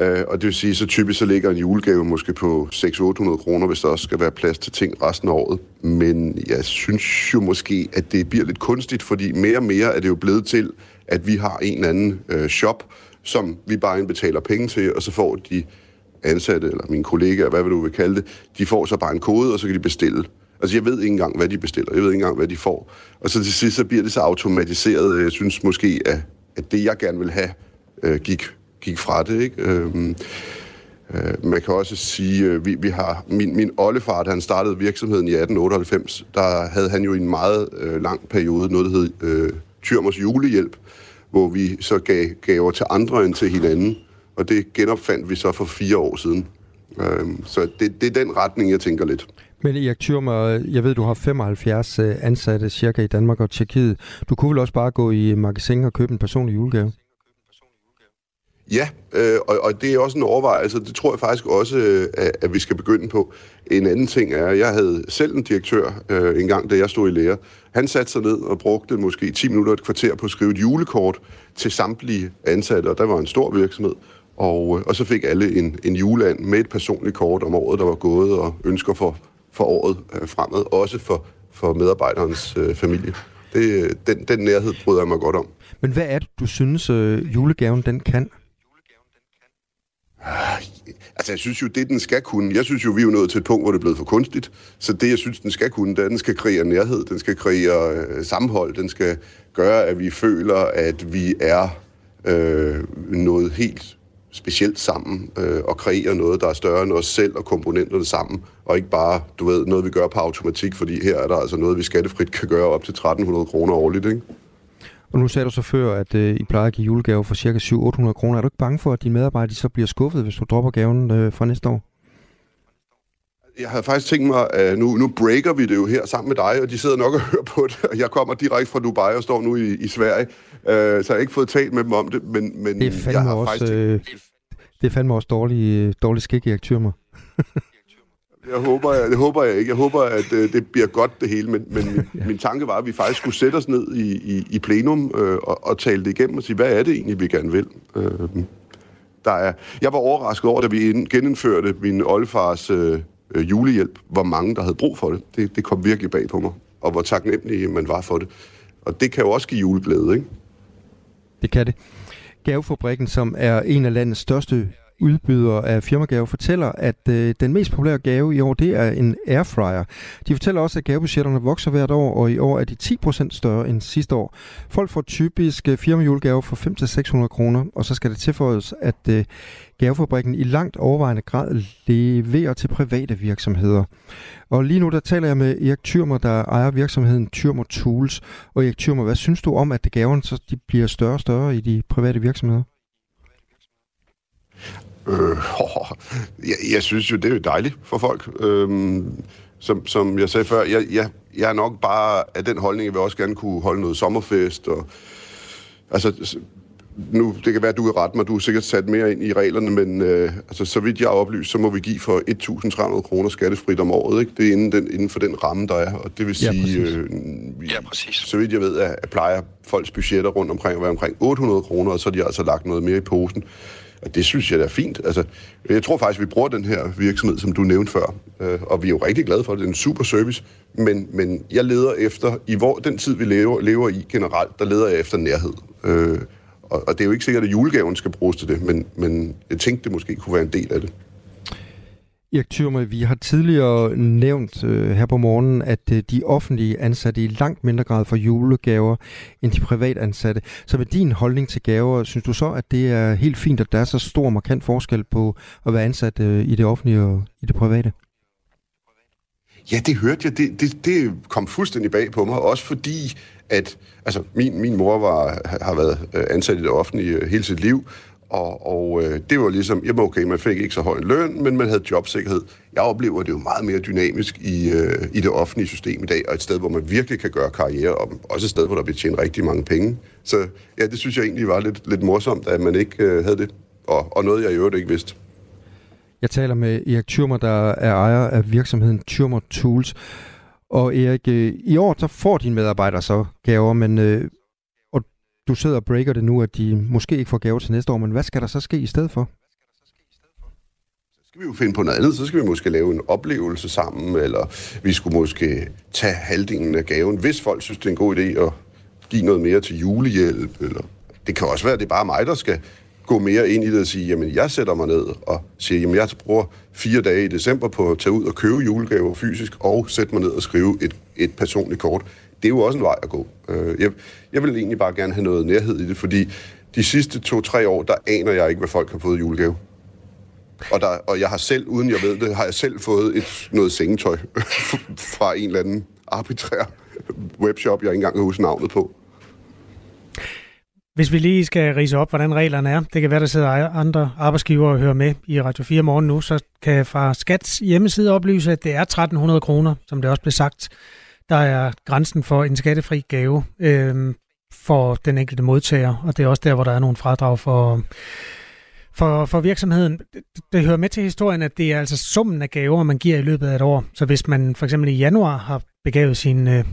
Øh, og det vil sige, så typisk så ligger en julegave måske på 600-800 kroner, hvis der også skal være plads til ting resten af året. Men jeg synes jo måske, at det bliver lidt kunstigt, fordi mere og mere er det jo blevet til, at vi har en eller anden øh, shop, som vi bare indbetaler penge til, og så får de ansatte, eller mine kollegaer, hvad vil du vil kalde det, de får så bare en kode, og så kan de bestille. Altså, jeg ved ikke engang, hvad de bestiller. Jeg ved ikke engang, hvad de får. Og så til sidst, så bliver det så automatiseret. Jeg synes måske, at, at det, jeg gerne vil have, øh, gik, gik fra det, ikke? Øhm, øh, man kan også sige, øh, vi, vi har, min, min oldefar, da han startede virksomheden i 1898, der havde han jo i en meget øh, lang periode noget, der hed øh, Tyrmers julehjælp, hvor vi så gav gaver til andre end til hinanden og det genopfandt vi så for fire år siden. Øhm, så det, det er den retning, jeg tænker lidt. Men Erik Thürmer, jeg ved, du har 75 øh, ansatte cirka i Danmark og Tjekkiet. Du kunne vel også bare gå i magasin og købe en personlig julegave? Ja, øh, og, og det er også en overvejelse. Det tror jeg faktisk også, øh, at, at vi skal begynde på. En anden ting er, at jeg havde selv en direktør øh, en gang, da jeg stod i lære. Han satte sig ned og brugte måske 10 minutter et kvarter på at skrive et julekort til samtlige ansatte, og der var en stor virksomhed. Og, øh, og så fik alle en, en juleand med et personligt kort om året, der var gået, og ønsker for, for året øh, fremad, også for, for medarbejderens øh, familie. Det, den, den nærhed bryder jeg mig godt om. Men hvad er det, du synes, øh, julegaven den kan? Altså, jeg synes jo, det den skal kunne. Jeg synes jo, vi er jo nået til et punkt, hvor det er blevet for kunstigt. Så det, jeg synes, den skal kunne, det er, at den skal kreere nærhed, den skal kreere øh, sammenhold, den skal gøre, at vi føler, at vi er øh, noget helt specielt sammen øh, og kreere noget, der er større end os selv og komponenterne sammen, og ikke bare, du ved, noget vi gør på automatik, fordi her er der altså noget, vi skattefrit kan gøre op til 1300 kroner årligt, ikke? Og nu sagde du så før, at øh, I plejer at give julegave for ca. 700-800 kroner. Er du ikke bange for, at dine medarbejdere så bliver skuffet, hvis du dropper gaven øh, fra næste år? Jeg havde faktisk tænkt mig, at nu, nu breaker vi det jo her sammen med dig, og de sidder nok og hører på det. Jeg kommer direkte fra Dubai og står nu i, i Sverige, øh, så jeg har ikke fået talt med dem om det, men, men Det jeg har også, faktisk øh, det er fandme også dårlig, dårlig skik, Erik Thürmer. Jeg håber, jeg, det håber jeg ikke. Jeg håber, at øh, det bliver godt det hele, men, men min, ja. min tanke var, at vi faktisk skulle sætte os ned i, i, i plenum øh, og, og tale det igennem og sige, hvad er det egentlig, vi gerne vil? Øh, der er, jeg var overrasket over, da vi ind- genindførte min oldefars øh, øh, julehjælp, hvor mange der havde brug for det. det. Det kom virkelig bag på mig, og hvor taknemmelig man var for det. Og det kan jo også give juleglæde, ikke? Det kan det. Gavefabrikken, som er en af landets største udbyder af firmagave, fortæller, at øh, den mest populære gave i år, det er en airfryer. De fortæller også, at gavebudgetterne vokser hvert år, og i år er de 10% større end sidste år. Folk får typisk firmajulegave firmajulegaver for 500-600 kroner, og så skal det tilføjes, at øh, gavefabrikken i langt overvejende grad leverer til private virksomheder. Og lige nu der taler jeg med Erik Thyrmer, der ejer virksomheden Thyrmer Tools. Og Erik Thyrmer, hvad synes du om, at gaverne så de bliver større og større i de private virksomheder? Øh, oh, jeg, jeg synes jo, det er jo dejligt for folk. Øhm, som, som jeg sagde før, jeg, jeg, jeg er nok bare af den holdning, at vi også gerne kunne holde noget sommerfest. Og, altså, nu, det kan være, at du kan rette mig, du er sikkert sat mere ind i reglerne, men øh, altså, så vidt jeg er oplyst, så må vi give for 1.300 kroner skattefrit om året. Ikke? Det er inden, den, inden for den ramme, der er. Og det vil sige, ja, præcis. øh, ja, præcis. så vidt jeg ved, at, at plejer folks budgetter rundt omkring at være omkring 800 kroner, og så har de altså lagt noget mere i posen. Og det synes jeg er fint. Altså, jeg tror faktisk, vi bruger den her virksomhed, som du nævnte før, øh, og vi er jo rigtig glade for det. Det er en super service, men, men jeg leder efter, i hvor den tid, vi lever, lever i generelt, der leder jeg efter nærhed. Øh, og, og det er jo ikke sikkert, at julegaven skal bruges til det, men, men jeg tænkte, det måske kunne være en del af det. Erik Thyrme, vi har tidligere nævnt øh, her på morgenen, at øh, de offentlige ansatte i langt mindre grad får julegaver end de private ansatte. Så med din holdning til gaver, synes du så, at det er helt fint, at der er så stor markant forskel på at være ansat øh, i det offentlige og i det private? Ja, det hørte jeg. Det, det, det kom fuldstændig bag på mig, også fordi, at altså, min, min mor var, har været øh, ansat i det offentlige øh, hele sit liv, og, og øh, det var ligesom, jamen okay, man fik ikke så høj en løn, men man havde jobsikkerhed. Jeg oplever det jo meget mere dynamisk i, øh, i det offentlige system i dag, og et sted, hvor man virkelig kan gøre karriere, og også et sted, hvor der bliver tjent rigtig mange penge. Så ja, det synes jeg egentlig var lidt, lidt morsomt, at man ikke øh, havde det, og, og noget, jeg i øvrigt ikke vidste. Jeg taler med Erik Thürmer, der er ejer af virksomheden Thürmer Tools. Og Erik, øh, i år så får dine medarbejdere så gaver, men øh, du sidder og breaker det nu, at de måske ikke får gaver til næste år, men hvad skal der så ske i stedet for? Så skal vi jo finde på noget andet. Så skal vi måske lave en oplevelse sammen, eller vi skulle måske tage halvdelen af gaven, hvis folk synes, det er en god idé at give noget mere til julehjælp. Eller det kan også være, at det er bare mig, der skal gå mere ind i det og sige, jamen jeg sætter mig ned og siger, jamen jeg bruger fire dage i december på at tage ud og købe julegaver fysisk, og sætte mig ned og skrive et, et personligt kort. Det er jo også en vej at gå. Øh, jeg, jeg vil egentlig bare gerne have noget nærhed i det, fordi de sidste to-tre år, der aner jeg ikke, hvad folk har fået i julegave. Og, der, og jeg har selv, uden jeg ved det, har jeg selv fået et, noget sengetøj fra en eller anden arbitrær webshop, jeg ikke engang kan huske navnet på. Hvis vi lige skal rise op, hvordan reglerne er, det kan være, der sidder e- andre arbejdsgivere og hører med i Radio 4 morgen nu, så kan jeg fra Skats hjemmeside oplyse, at det er 1300 kroner, som det også blev sagt. Der er grænsen for en skattefri gave øh, for den enkelte modtager, og det er også der, hvor der er nogle fradrag for, for, for virksomheden. Det hører med til historien, at det er altså summen af gaver, man giver i løbet af et år. Så hvis man for eksempel i januar har begavet sin øh,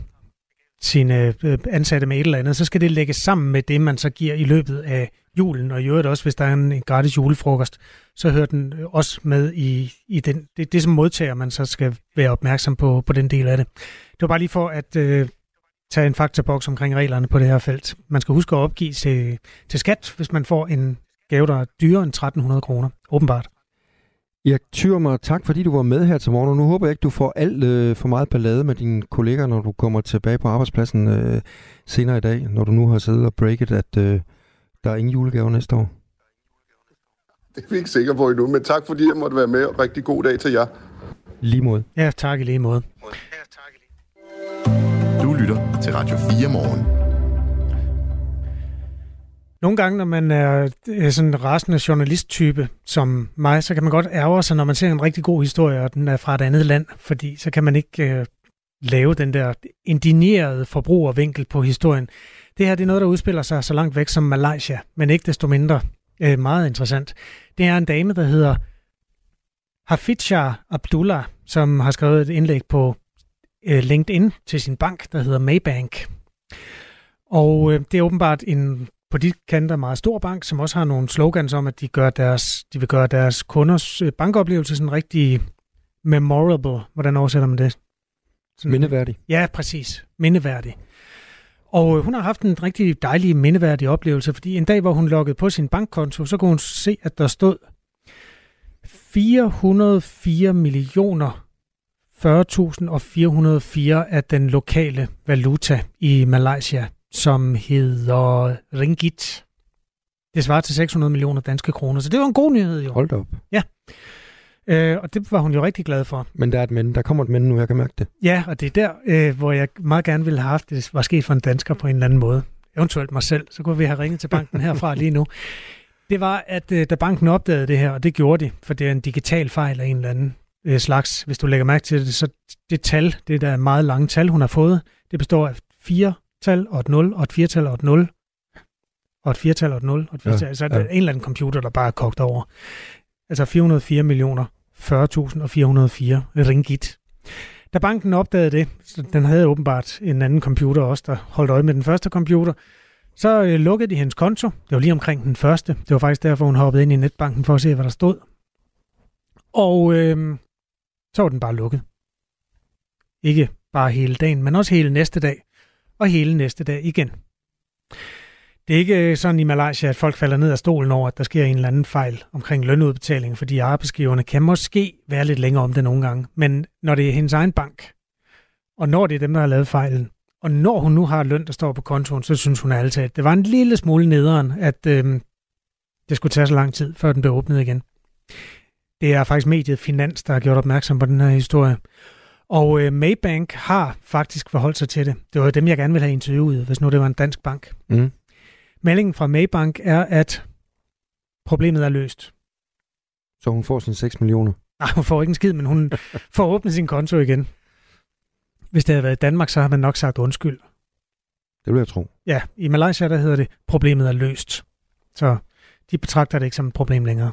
sine øh, ansatte med et eller andet, så skal det lægges sammen med det, man så giver i løbet af julen, og i øvrigt også, hvis der er en gratis julefrokost, så hører den øh, også med i, i den, det, det, som modtager, man så skal være opmærksom på, på den del af det. Det var bare lige for at øh, tage en faktaboks omkring reglerne på det her felt. Man skal huske at opgive til, til skat, hvis man får en gave, der er dyrere end 1300 kroner, åbenbart. Erik Thyrmer, tak fordi du var med her til morgen. Og nu håber jeg ikke, du får alt øh, for meget ballade med dine kolleger, når du kommer tilbage på arbejdspladsen øh, senere i dag, når du nu har siddet og breaket, at øh, der er ingen julegaver næste år. Det er vi ikke sikre på endnu, men tak fordi jeg måtte være med. Rigtig god dag til jer. Lige måde. Ja, tak i lige måde. Du lytter til Radio 4 morgen. Nogle gange, når man er sådan en rasende journalisttype som mig, så kan man godt ærge sig, når man ser en rigtig god historie, og den er fra et andet land, fordi så kan man ikke øh, lave den der indignerede forbrugervinkel på historien. Det her det er noget, der udspiller sig så langt væk som Malaysia, men ikke desto mindre øh, meget interessant. Det er en dame, der hedder Hafidja Abdullah, som har skrevet et indlæg på øh, LinkedIn til sin bank, der hedder Maybank. Og øh, det er åbenbart en på de kanter meget stor bank, som også har nogle slogans om, at de, gør deres, de vil gøre deres kunders øh, bankoplevelse sådan rigtig memorable. Hvordan oversætter man det? Sådan, mindeværdig. Ja, præcis. Mindeværdig. Og øh, hun har haft en rigtig dejlig mindeværdig oplevelse, fordi en dag, hvor hun loggede på sin bankkonto, så kunne hun se, at der stod 404 millioner 40.404 af den lokale valuta i Malaysia, som hedder ringgit. Det svarer til 600 millioner danske kroner, så det var en god nyhed jo. Hold op. Ja. Øh, og det var hun jo rigtig glad for. Men der er et men. Der kommer et men nu, jeg kan mærke det. Ja, og det er der, øh, hvor jeg meget gerne ville have haft, det var sket for en dansker på en eller anden måde. Eventuelt mig selv, så kunne vi have ringet til banken herfra lige nu. Det var, at øh, da banken opdagede det her, og det gjorde de, for det er en digital fejl af en eller anden øh, slags, hvis du lægger mærke til det, så det tal, det der meget lange tal, hun har fået, det består af fire tal og et 0, og et firetal og et 0, og et firetal og et 0, og et firetal. Ja, så er der ja. en eller anden computer, der bare er kogt over. Altså 404 millioner 40.404 ringgit. Da banken opdagede det, så den havde åbenbart en anden computer også, der holdt øje med den første computer, så øh, lukkede de hendes konto. Det var lige omkring den første. Det var faktisk derfor, hun hoppede ind i netbanken for at se, hvad der stod. Og øh, så var den bare lukket. Ikke bare hele dagen, men også hele næste dag. Og hele næste dag igen. Det er ikke øh, sådan i Malaysia, at folk falder ned af stolen over, at der sker en eller anden fejl omkring lønudbetaling, fordi arbejdsgiverne kan måske være lidt længere om det nogle gange. Men når det er hendes egen bank, og når det er dem, der har lavet fejlen, og når hun nu har løn, der står på kontoen, så synes hun altid, at det var en lille smule nederen, at øh, det skulle tage så lang tid, før den blev åbnet igen. Det er faktisk mediet Finans, der har gjort opmærksom på den her historie. Og øh, Maybank har faktisk forholdt sig til det. Det var jo dem, jeg gerne ville have interviewet, hvis nu det var en dansk bank. Mm. Meldingen fra Maybank er, at problemet er løst. Så hun får sine 6 millioner. Nej, hun får ikke en skid, men hun får åbnet sin konto igen. Hvis det havde været i Danmark, så har man nok sagt undskyld. Det vil jeg tro. Ja, i Malaysia der hedder det, problemet er løst. Så de betragter det ikke som et problem længere.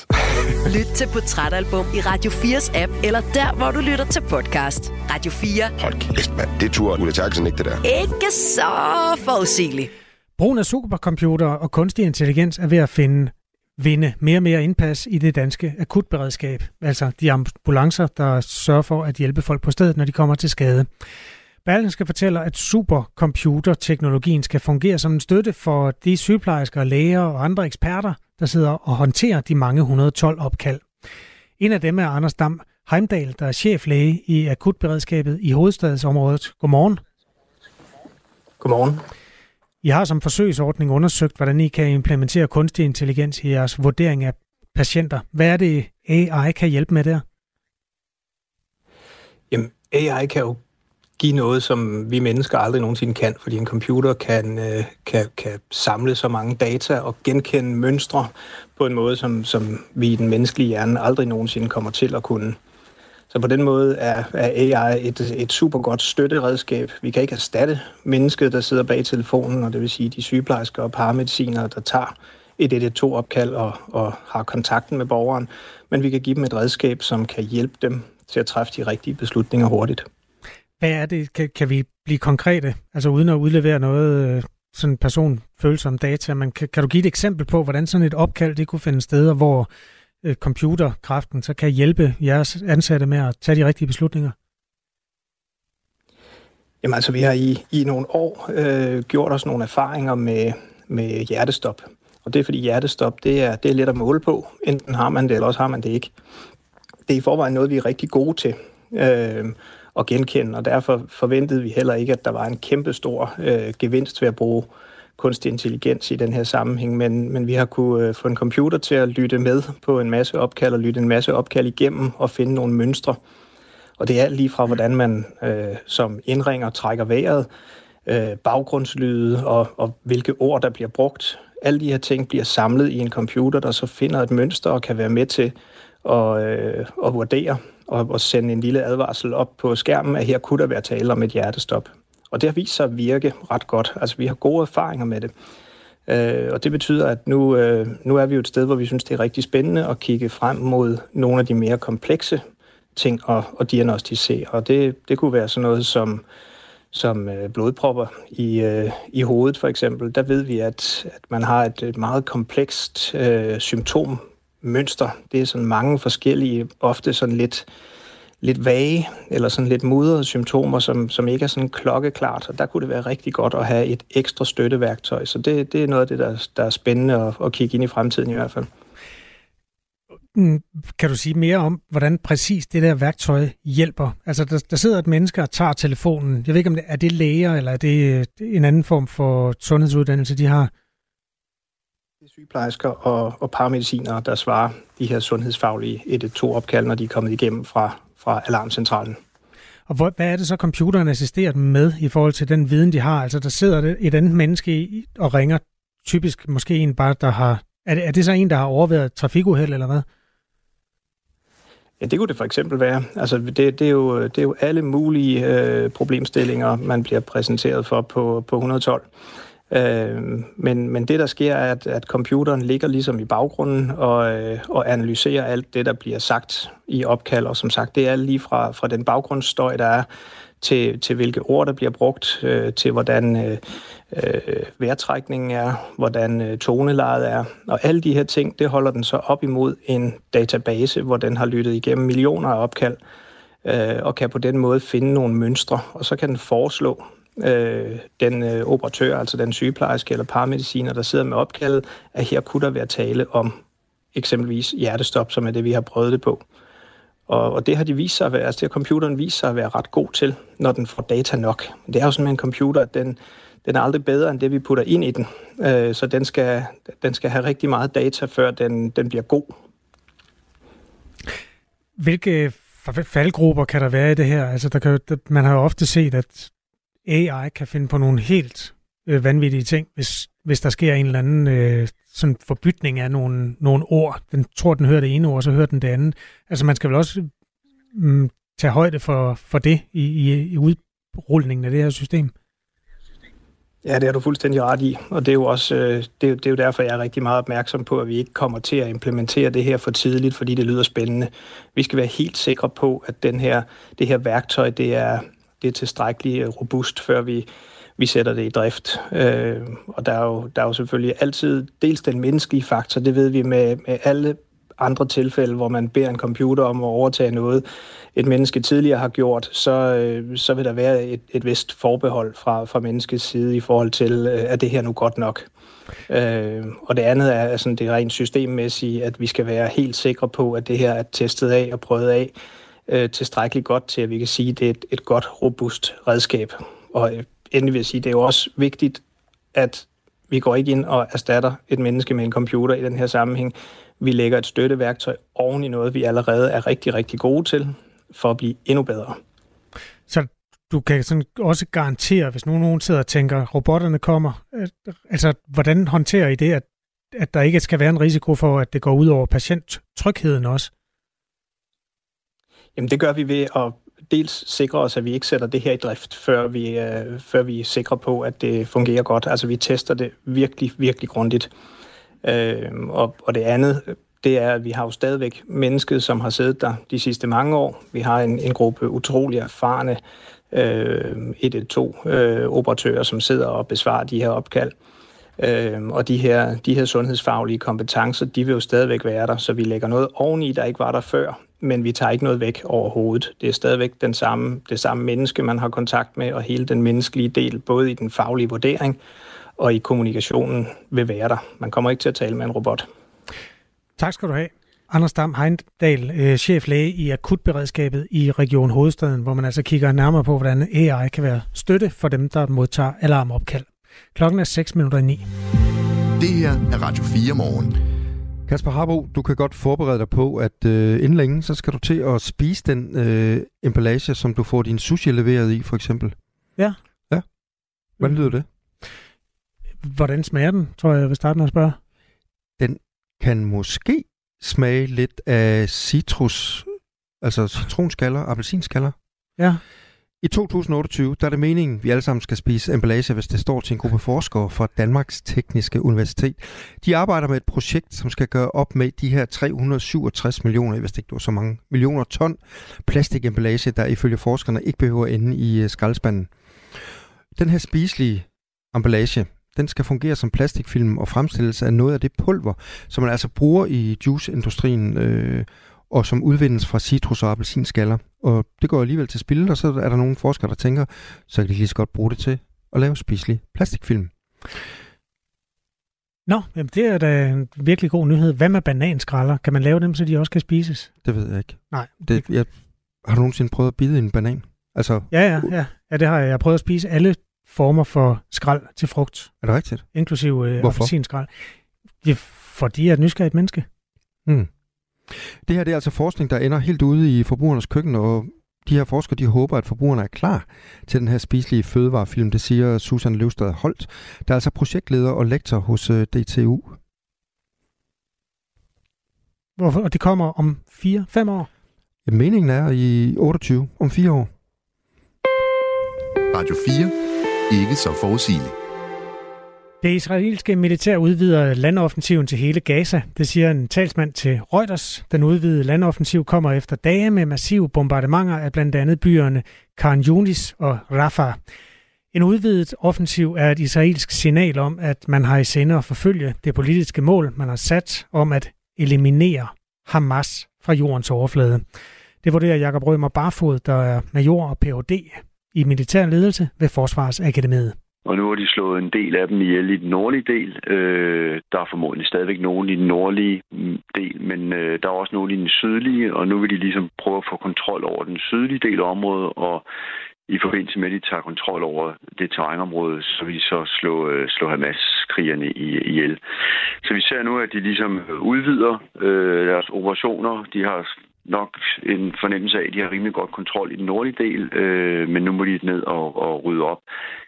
Lyt til Portrætalbum i Radio 4's app, eller der, hvor du lytter til podcast. Radio 4. Hold kæft, mand. Det tror Ulla Terkelsen ikke, det der. Ikke så forudsigeligt. Brugen af supercomputer og kunstig intelligens er ved at finde vinde mere og mere indpas i det danske akutberedskab. Altså de ambulancer, der sørger for at hjælpe folk på stedet, når de kommer til skade. Berlingske fortæller, at supercomputerteknologien skal fungere som en støtte for de sygeplejersker, læger og andre eksperter, der sidder og håndterer de mange 112 opkald. En af dem er Anders Dam Heimdal, der er cheflæge i akutberedskabet i hovedstadsområdet. Godmorgen. Godmorgen. I har som forsøgsordning undersøgt, hvordan I kan implementere kunstig intelligens i jeres vurdering af patienter. Hvad er det, AI kan hjælpe med der? Jamen, AI kan jo give noget, som vi mennesker aldrig nogensinde kan, fordi en computer kan, øh, kan, kan samle så mange data og genkende mønstre på en måde, som, som vi i den menneskelige hjerne aldrig nogensinde kommer til at kunne. Så på den måde er, er AI et, et super godt støtteredskab. Vi kan ikke erstatte mennesket, der sidder bag telefonen, og det vil sige de sygeplejersker og paramedicinere, der tager et 112-opkald og, og har kontakten med borgeren. Men vi kan give dem et redskab, som kan hjælpe dem til at træffe de rigtige beslutninger hurtigt. Hvad er det? Kan, kan vi blive konkrete? Altså uden at udlevere noget øh, sådan personfølsom data, men kan, kan du give et eksempel på, hvordan sådan et opkald det kunne finde steder, hvor øh, computerkraften så kan hjælpe jeres ansatte med at tage de rigtige beslutninger? Jamen altså, vi har i, i nogle år øh, gjort os nogle erfaringer med, med hjertestop. Og det er fordi hjertestop, det er, det er let at måle på. Enten har man det, eller også har man det ikke. Det er i forvejen noget, vi er rigtig gode til øh, at genkende, og derfor forventede vi heller ikke, at der var en kæmpe stor øh, gevinst ved at bruge kunstig intelligens i den her sammenhæng, men, men vi har kunne øh, få en computer til at lytte med på en masse opkald og lytte en masse opkald igennem og finde nogle mønstre. Og det er lige fra, hvordan man øh, som indringer trækker vejret, øh, baggrundslyde og, og hvilke ord, der bliver brugt. Alle de her ting bliver samlet i en computer, der så finder et mønster og kan være med til at, øh, at vurdere og, og sende en lille advarsel op på skærmen, at her kunne der være tale om et hjertestop. Og det har vist sig at virke ret godt. Altså, vi har gode erfaringer med det. Øh, og det betyder, at nu, øh, nu er vi jo et sted, hvor vi synes, det er rigtig spændende at kigge frem mod nogle af de mere komplekse ting at, at diagnostisere. Og det, det kunne være sådan noget som, som øh, blodpropper i, øh, i hovedet for eksempel. Der ved vi, at, at man har et, et meget komplekst øh, mønster. Det er sådan mange forskellige, ofte sådan lidt lidt vage eller sådan lidt mudrede symptomer, som, som ikke er sådan klokkeklart. Og der kunne det være rigtig godt at have et ekstra støtteværktøj. Så det, det er noget af det, der, der er spændende at, at kigge ind i fremtiden i hvert fald. Mm, kan du sige mere om, hvordan præcis det der værktøj hjælper? Altså, der, der sidder et menneske og tager telefonen. Jeg ved ikke, om det er det læger, eller er det øh, en anden form for sundhedsuddannelse, de har? Det er sygeplejersker og, og paramedicinere, der svarer de her sundhedsfaglige 112-opkald, når de er kommet igennem fra, fra alarmcentralen. Og hvad er det så, computeren assisterer dem med i forhold til den viden, de har? Altså, der sidder et andet menneske og ringer, typisk måske en bare, der har... Er det, er det så en, der har overvejet trafikuheld, eller hvad? Ja, det kunne det for eksempel være. Altså, det, det, er, jo, det er jo alle mulige øh, problemstillinger, man bliver præsenteret for på, på 112. Øh, men, men det, der sker, er, at, at computeren ligger ligesom i baggrunden og, øh, og analyserer alt det, der bliver sagt i opkald. Og som sagt, det er lige fra, fra den baggrundsstøj, der er, til, til hvilke ord, der bliver brugt, øh, til hvordan øh, øh, vejrtrækningen er, hvordan øh, tonelejet er. Og alle de her ting, det holder den så op imod en database, hvor den har lyttet igennem millioner af opkald, øh, og kan på den måde finde nogle mønstre, og så kan den foreslå øh, den øh, operatør, altså den sygeplejerske eller paramediciner, der sidder med opkaldet, at her kunne der være tale om eksempelvis hjertestop, som er det, vi har prøvet det på. Og, og det har de vist sig at være, altså det har computeren vist sig at være ret god til, når den får data nok. Det er jo sådan med en computer, at den, den er aldrig bedre end det, vi putter ind i den. Øh, så den skal, den skal have rigtig meget data, før den, den bliver god. Hvilke faldgrupper kan der være i det her? Altså, der kan, man har jo ofte set, at AI kan finde på nogle helt øh, vanvittige ting, hvis, hvis der sker en eller anden øh, sådan forbytning af nogle, nogle ord. Den tror, den hører det ene ord, så hører den det andet. Altså man skal vel også mm, tage højde for, for det i, i, i udrulningen af det her system. Ja, det er du fuldstændig ret i, og det er jo også øh, det er, det er jo derfor, jeg er rigtig meget opmærksom på, at vi ikke kommer til at implementere det her for tidligt, fordi det lyder spændende. Vi skal være helt sikre på, at den her, det her værktøj, det er, det er tilstrækkeligt robust, før vi, vi sætter det i drift. Øh, og der er, jo, der er jo selvfølgelig altid dels den menneskelige faktor, det ved vi med, med alle andre tilfælde, hvor man beder en computer om at overtage noget, et menneske tidligere har gjort, så, øh, så vil der være et, et vist forbehold fra, fra menneskets side i forhold til, øh, at det her nu godt nok. Øh, og det andet er sådan det rent systemmæssige, at vi skal være helt sikre på, at det her er testet af og prøvet af øh, tilstrækkeligt godt til, at vi kan sige, at det er et, et godt, robust redskab. Og øh, endelig vil jeg sige, det er jo også vigtigt, at vi går ikke ind og erstatter et menneske med en computer i den her sammenhæng. Vi lægger et støtteværktøj oven i noget, vi allerede er rigtig, rigtig gode til, for at blive endnu bedre. Så du kan sådan også garantere, hvis nogen, nogen sidder og tænker, robotterne kommer, altså hvordan håndterer I det, at, at der ikke skal være en risiko for, at det går ud over patienttrygheden også? Jamen det gør vi ved at dels sikre os, at vi ikke sætter det her i drift, før vi, øh, før vi er sikre på, at det fungerer godt. Altså vi tester det virkelig, virkelig grundigt. Øh, og, og det andet, det er, at vi har jo stadigvæk mennesket, som har siddet der de sidste mange år. Vi har en, en gruppe utrolig erfarne øhm, øh, 112-operatører, øh, som sidder og besvarer de her opkald. Øh, og de her, de her sundhedsfaglige kompetencer, de vil jo stadigvæk være der, så vi lægger noget oveni, der ikke var der før men vi tager ikke noget væk overhovedet. Det er stadigvæk den samme, det samme menneske, man har kontakt med, og hele den menneskelige del, både i den faglige vurdering og i kommunikationen, vil være der. Man kommer ikke til at tale med en robot. Tak skal du have. Anders Dam Heindal, øh, cheflæge i akutberedskabet i Region Hovedstaden, hvor man altså kigger nærmere på, hvordan AI kan være støtte for dem, der modtager alarmopkald. Klokken er 6 minutter i 9. Det her er Radio 4 morgen. Kasper Harbo, du kan godt forberede dig på, at øh, inden længe, så skal du til at spise den øh, emballage, som du får din sushi leveret i, for eksempel. Ja. Ja. Hvordan lyder det? Hvordan smager den, tror jeg, jeg vil starte med at spørge. Den kan måske smage lidt af citrus, altså citronskaller, appelsinskaller. Ja. I 2028 der er det meningen, at vi alle sammen skal spise emballage, hvis det står til en gruppe forskere fra Danmarks Tekniske Universitet. De arbejder med et projekt, som skal gøre op med de her 367 millioner, hvis det ikke var så mange, millioner ton plastikemballage, der ifølge forskerne ikke behøver at ende i øh, skraldespanden. Den her spiselige emballage, den skal fungere som plastikfilm og fremstilles af noget af det pulver, som man altså bruger i juiceindustrien, øh, og som udvindes fra citrus- og appelsinskaller. Og det går alligevel til spil, og så er der nogle forskere, der tænker, så kan de lige så godt bruge det til at lave spiselig plastikfilm. Nå, jamen det er da en virkelig god nyhed. Hvad med bananskralder? Kan man lave dem, så de også kan spises? Det ved jeg ikke. Nej. Det, jeg, har du nogensinde prøvet at bide en banan? Altså, Ja, ja, ja. Ja, det har jeg. Jeg har prøvet at spise alle former for skrald til frugt. Er det rigtigt? Inklusive øh, appelsinskrald. Ja, fordi jeg er et nysgerrigt menneske. Hmm. Det her det er altså forskning, der ender helt ude i forbrugernes køkken, og de her forskere de håber, at forbrugerne er klar til den her spiselige fødevarefilm. Det siger Susan Løvstad Holt, der er altså projektleder og lektor hos øh, DTU. Hvorfor? Og det kommer om 4-5 år. Ja, Meningen er i 28, om fire år. Radio 4. Ikke så forudsigeligt. Det israelske militær udvider landoffensiven til hele Gaza. Det siger en talsmand til Reuters. Den udvidede landoffensiv kommer efter dage med massive bombardementer af blandt andet byerne Khan Yunis og Rafah. En udvidet offensiv er et israelsk signal om, at man har i sinde at forfølge det politiske mål, man har sat om at eliminere Hamas fra jordens overflade. Det vurderer Jakob Rømer Barfod, der er major og Ph.D. i militær ledelse ved Forsvarsakademiet. Og nu har de slået en del af dem ihjel i den nordlige del. Øh, der er formodentlig stadigvæk nogen i den nordlige mm, del, men øh, der er også nogen i den sydlige, og nu vil de ligesom prøve at få kontrol over den sydlige del af området, og i forbindelse med, at de tager kontrol over det terrænområde, så vil de så slå, øh, slå Hamas-krigerne i- ihjel. Så vi ser nu, at de ligesom udvider øh, deres operationer. De har nok en fornemmelse af, at de har rimelig godt kontrol i den nordlige del, øh, men nu må de ned og, og rydde op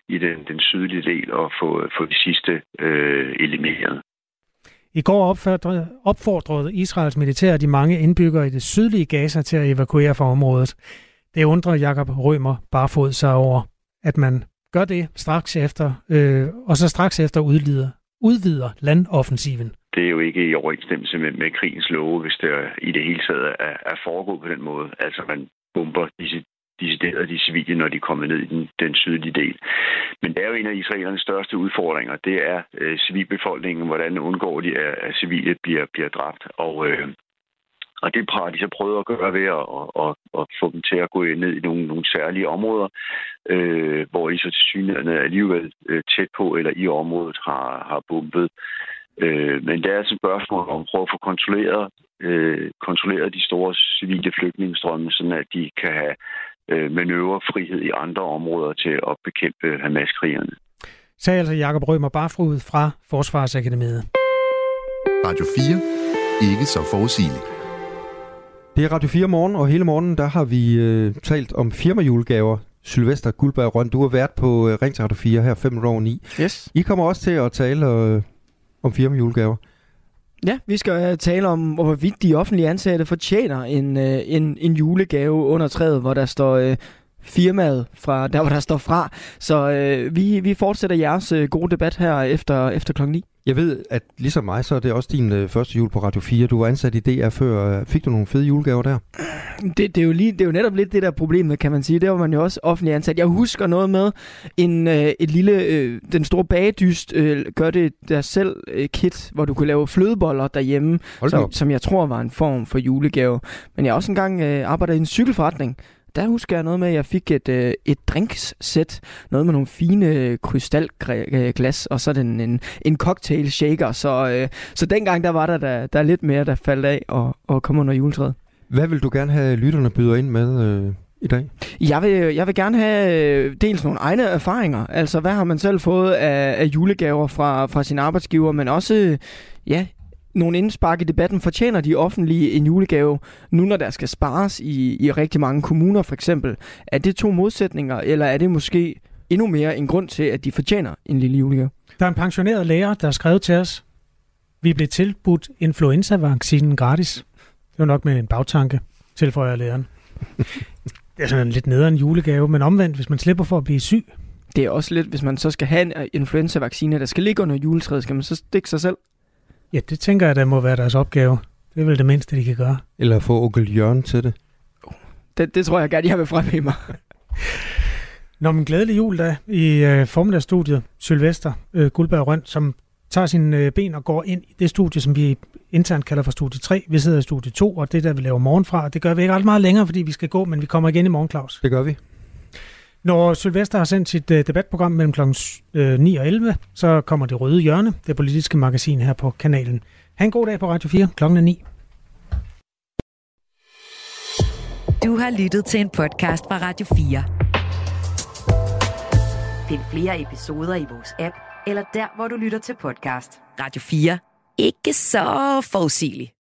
i den, den sydlige del og få, få de sidste øh, elimineret. I går opfordrede, opfordrede Israels militær de mange indbyggere i det sydlige Gaza til at evakuere fra området. Det undrer Jakob Rømer Barfod sig over, at man gør det straks efter, øh, og så straks efter udvider, udvider landoffensiven. Det er jo ikke i overensstemmelse med, med krigens love, hvis det er, i det hele taget er, er foregået på den måde. Altså man bomber disse decideret de civile, når de kommer ned i den, den sydlige del. Men det er jo en af israelernes største udfordringer. Det er øh, civilbefolkningen. Hvordan undgår de, at, at civile bliver, bliver dræbt? Og, øh, og det har de så prøvet at gøre ved at, at, at, at få dem til at gå ned i nogle, nogle særlige områder, øh, hvor de så til synligheden alligevel øh, tæt på eller i området har, har bombet. Øh, men det er altså et spørgsmål om at prøve at få kontrolleret, øh, kontrolleret de store civile flygtningestrømme, sådan at de kan have øh, manøvrefrihed i andre områder til at bekæmpe Hamas-krigerne. Sagde altså Jakob Rømer Barfod fra Forsvarsakademiet. Radio 4. Ikke så forudsigeligt. Det er Radio 4 morgen, og hele morgenen der har vi øh, talt om firmajulegaver. Sylvester Guldberg Røn, du har været på øh, Ring til Radio 4 her 5 over 9. Yes. I kommer også til at tale øh, om firmajulegaver. Ja, vi skal øh, tale om, hvorvidt de offentlige ansatte fortjener en, øh, en, en julegave under træet, hvor der står øh, firmaet fra der, hvor der står fra. Så øh, vi, vi fortsætter jeres øh, gode debat her efter, efter klokken 9. Jeg ved, at ligesom mig, så er det også din øh, første jul på Radio 4. Du var ansat i DR før. Fik du nogle fede julegaver der? Det, det, er jo lige, det er jo netop lidt det der problemet, kan man sige. Der var man jo også offentlig ansat. Jeg husker noget med en, øh, et lille, øh, den store bagedyst, øh, gør det der selv øh, kit, hvor du kunne lave flødeboller derhjemme, som, som jeg tror var en form for julegave. Men jeg har også engang øh, arbejdet i en cykelforretning. Der husker jeg noget med, at jeg fik et, øh, et drinkssæt. Noget med nogle fine krystalglas, og så den en, en cocktail shaker. Så, øh, så dengang der var der, der, der lidt mere, der faldt af og, og kom under juletræet. Hvad vil du gerne have lytterne byder ind med øh, i dag? Jeg vil, jeg vil gerne have øh, dels nogle egne erfaringer. Altså, hvad har man selv fået af, af julegaver fra, fra sin arbejdsgiver, men også, øh, ja, nogle indspark i debatten. Fortjener de offentlige en julegave, nu når der skal spares i, i rigtig mange kommuner for eksempel? Er det to modsætninger, eller er det måske endnu mere en grund til, at de fortjener en lille julegave? Der er en pensioneret lærer, der har skrevet til os, vi blev tilbudt influenza-vaccinen gratis. Det var nok med en bagtanke, tilføjer læreren. Det er sådan en lidt nederen julegave, men omvendt, hvis man slipper for at blive syg. Det er også lidt, hvis man så skal have en øh, influenza-vaccine, der skal ligge under juletræet, skal man så stikke sig selv? Ja, det tænker jeg, der må være deres opgave. Det er vel det mindste, de kan gøre. Eller få onkel Jørgen til det. Det, det tror jeg gerne, jeg vil fremhæve mig. Nå, men glædelig jul da i øh, formiddagsstudiet, Sylvester øh, Guldberg Røn, som tager sine øh, ben og går ind i det studie, som vi internt kalder for studie 3. Vi sidder i studie 2, og det der, vi laver morgen fra, det gør vi ikke ret meget længere, fordi vi skal gå, men vi kommer igen i morgen, Claus. Det gør vi. Når Sylvester har sendt sit øh, debatprogram mellem kl. Øh, 9 og 11, så kommer det røde hjørne, det politiske magasin her på kanalen. Ha' en god dag på Radio 4 klokken 9. Du har lyttet til en podcast fra Radio 4. Find flere episoder i vores app, eller der, hvor du lytter til podcast. Radio 4. Ikke så forudsigeligt.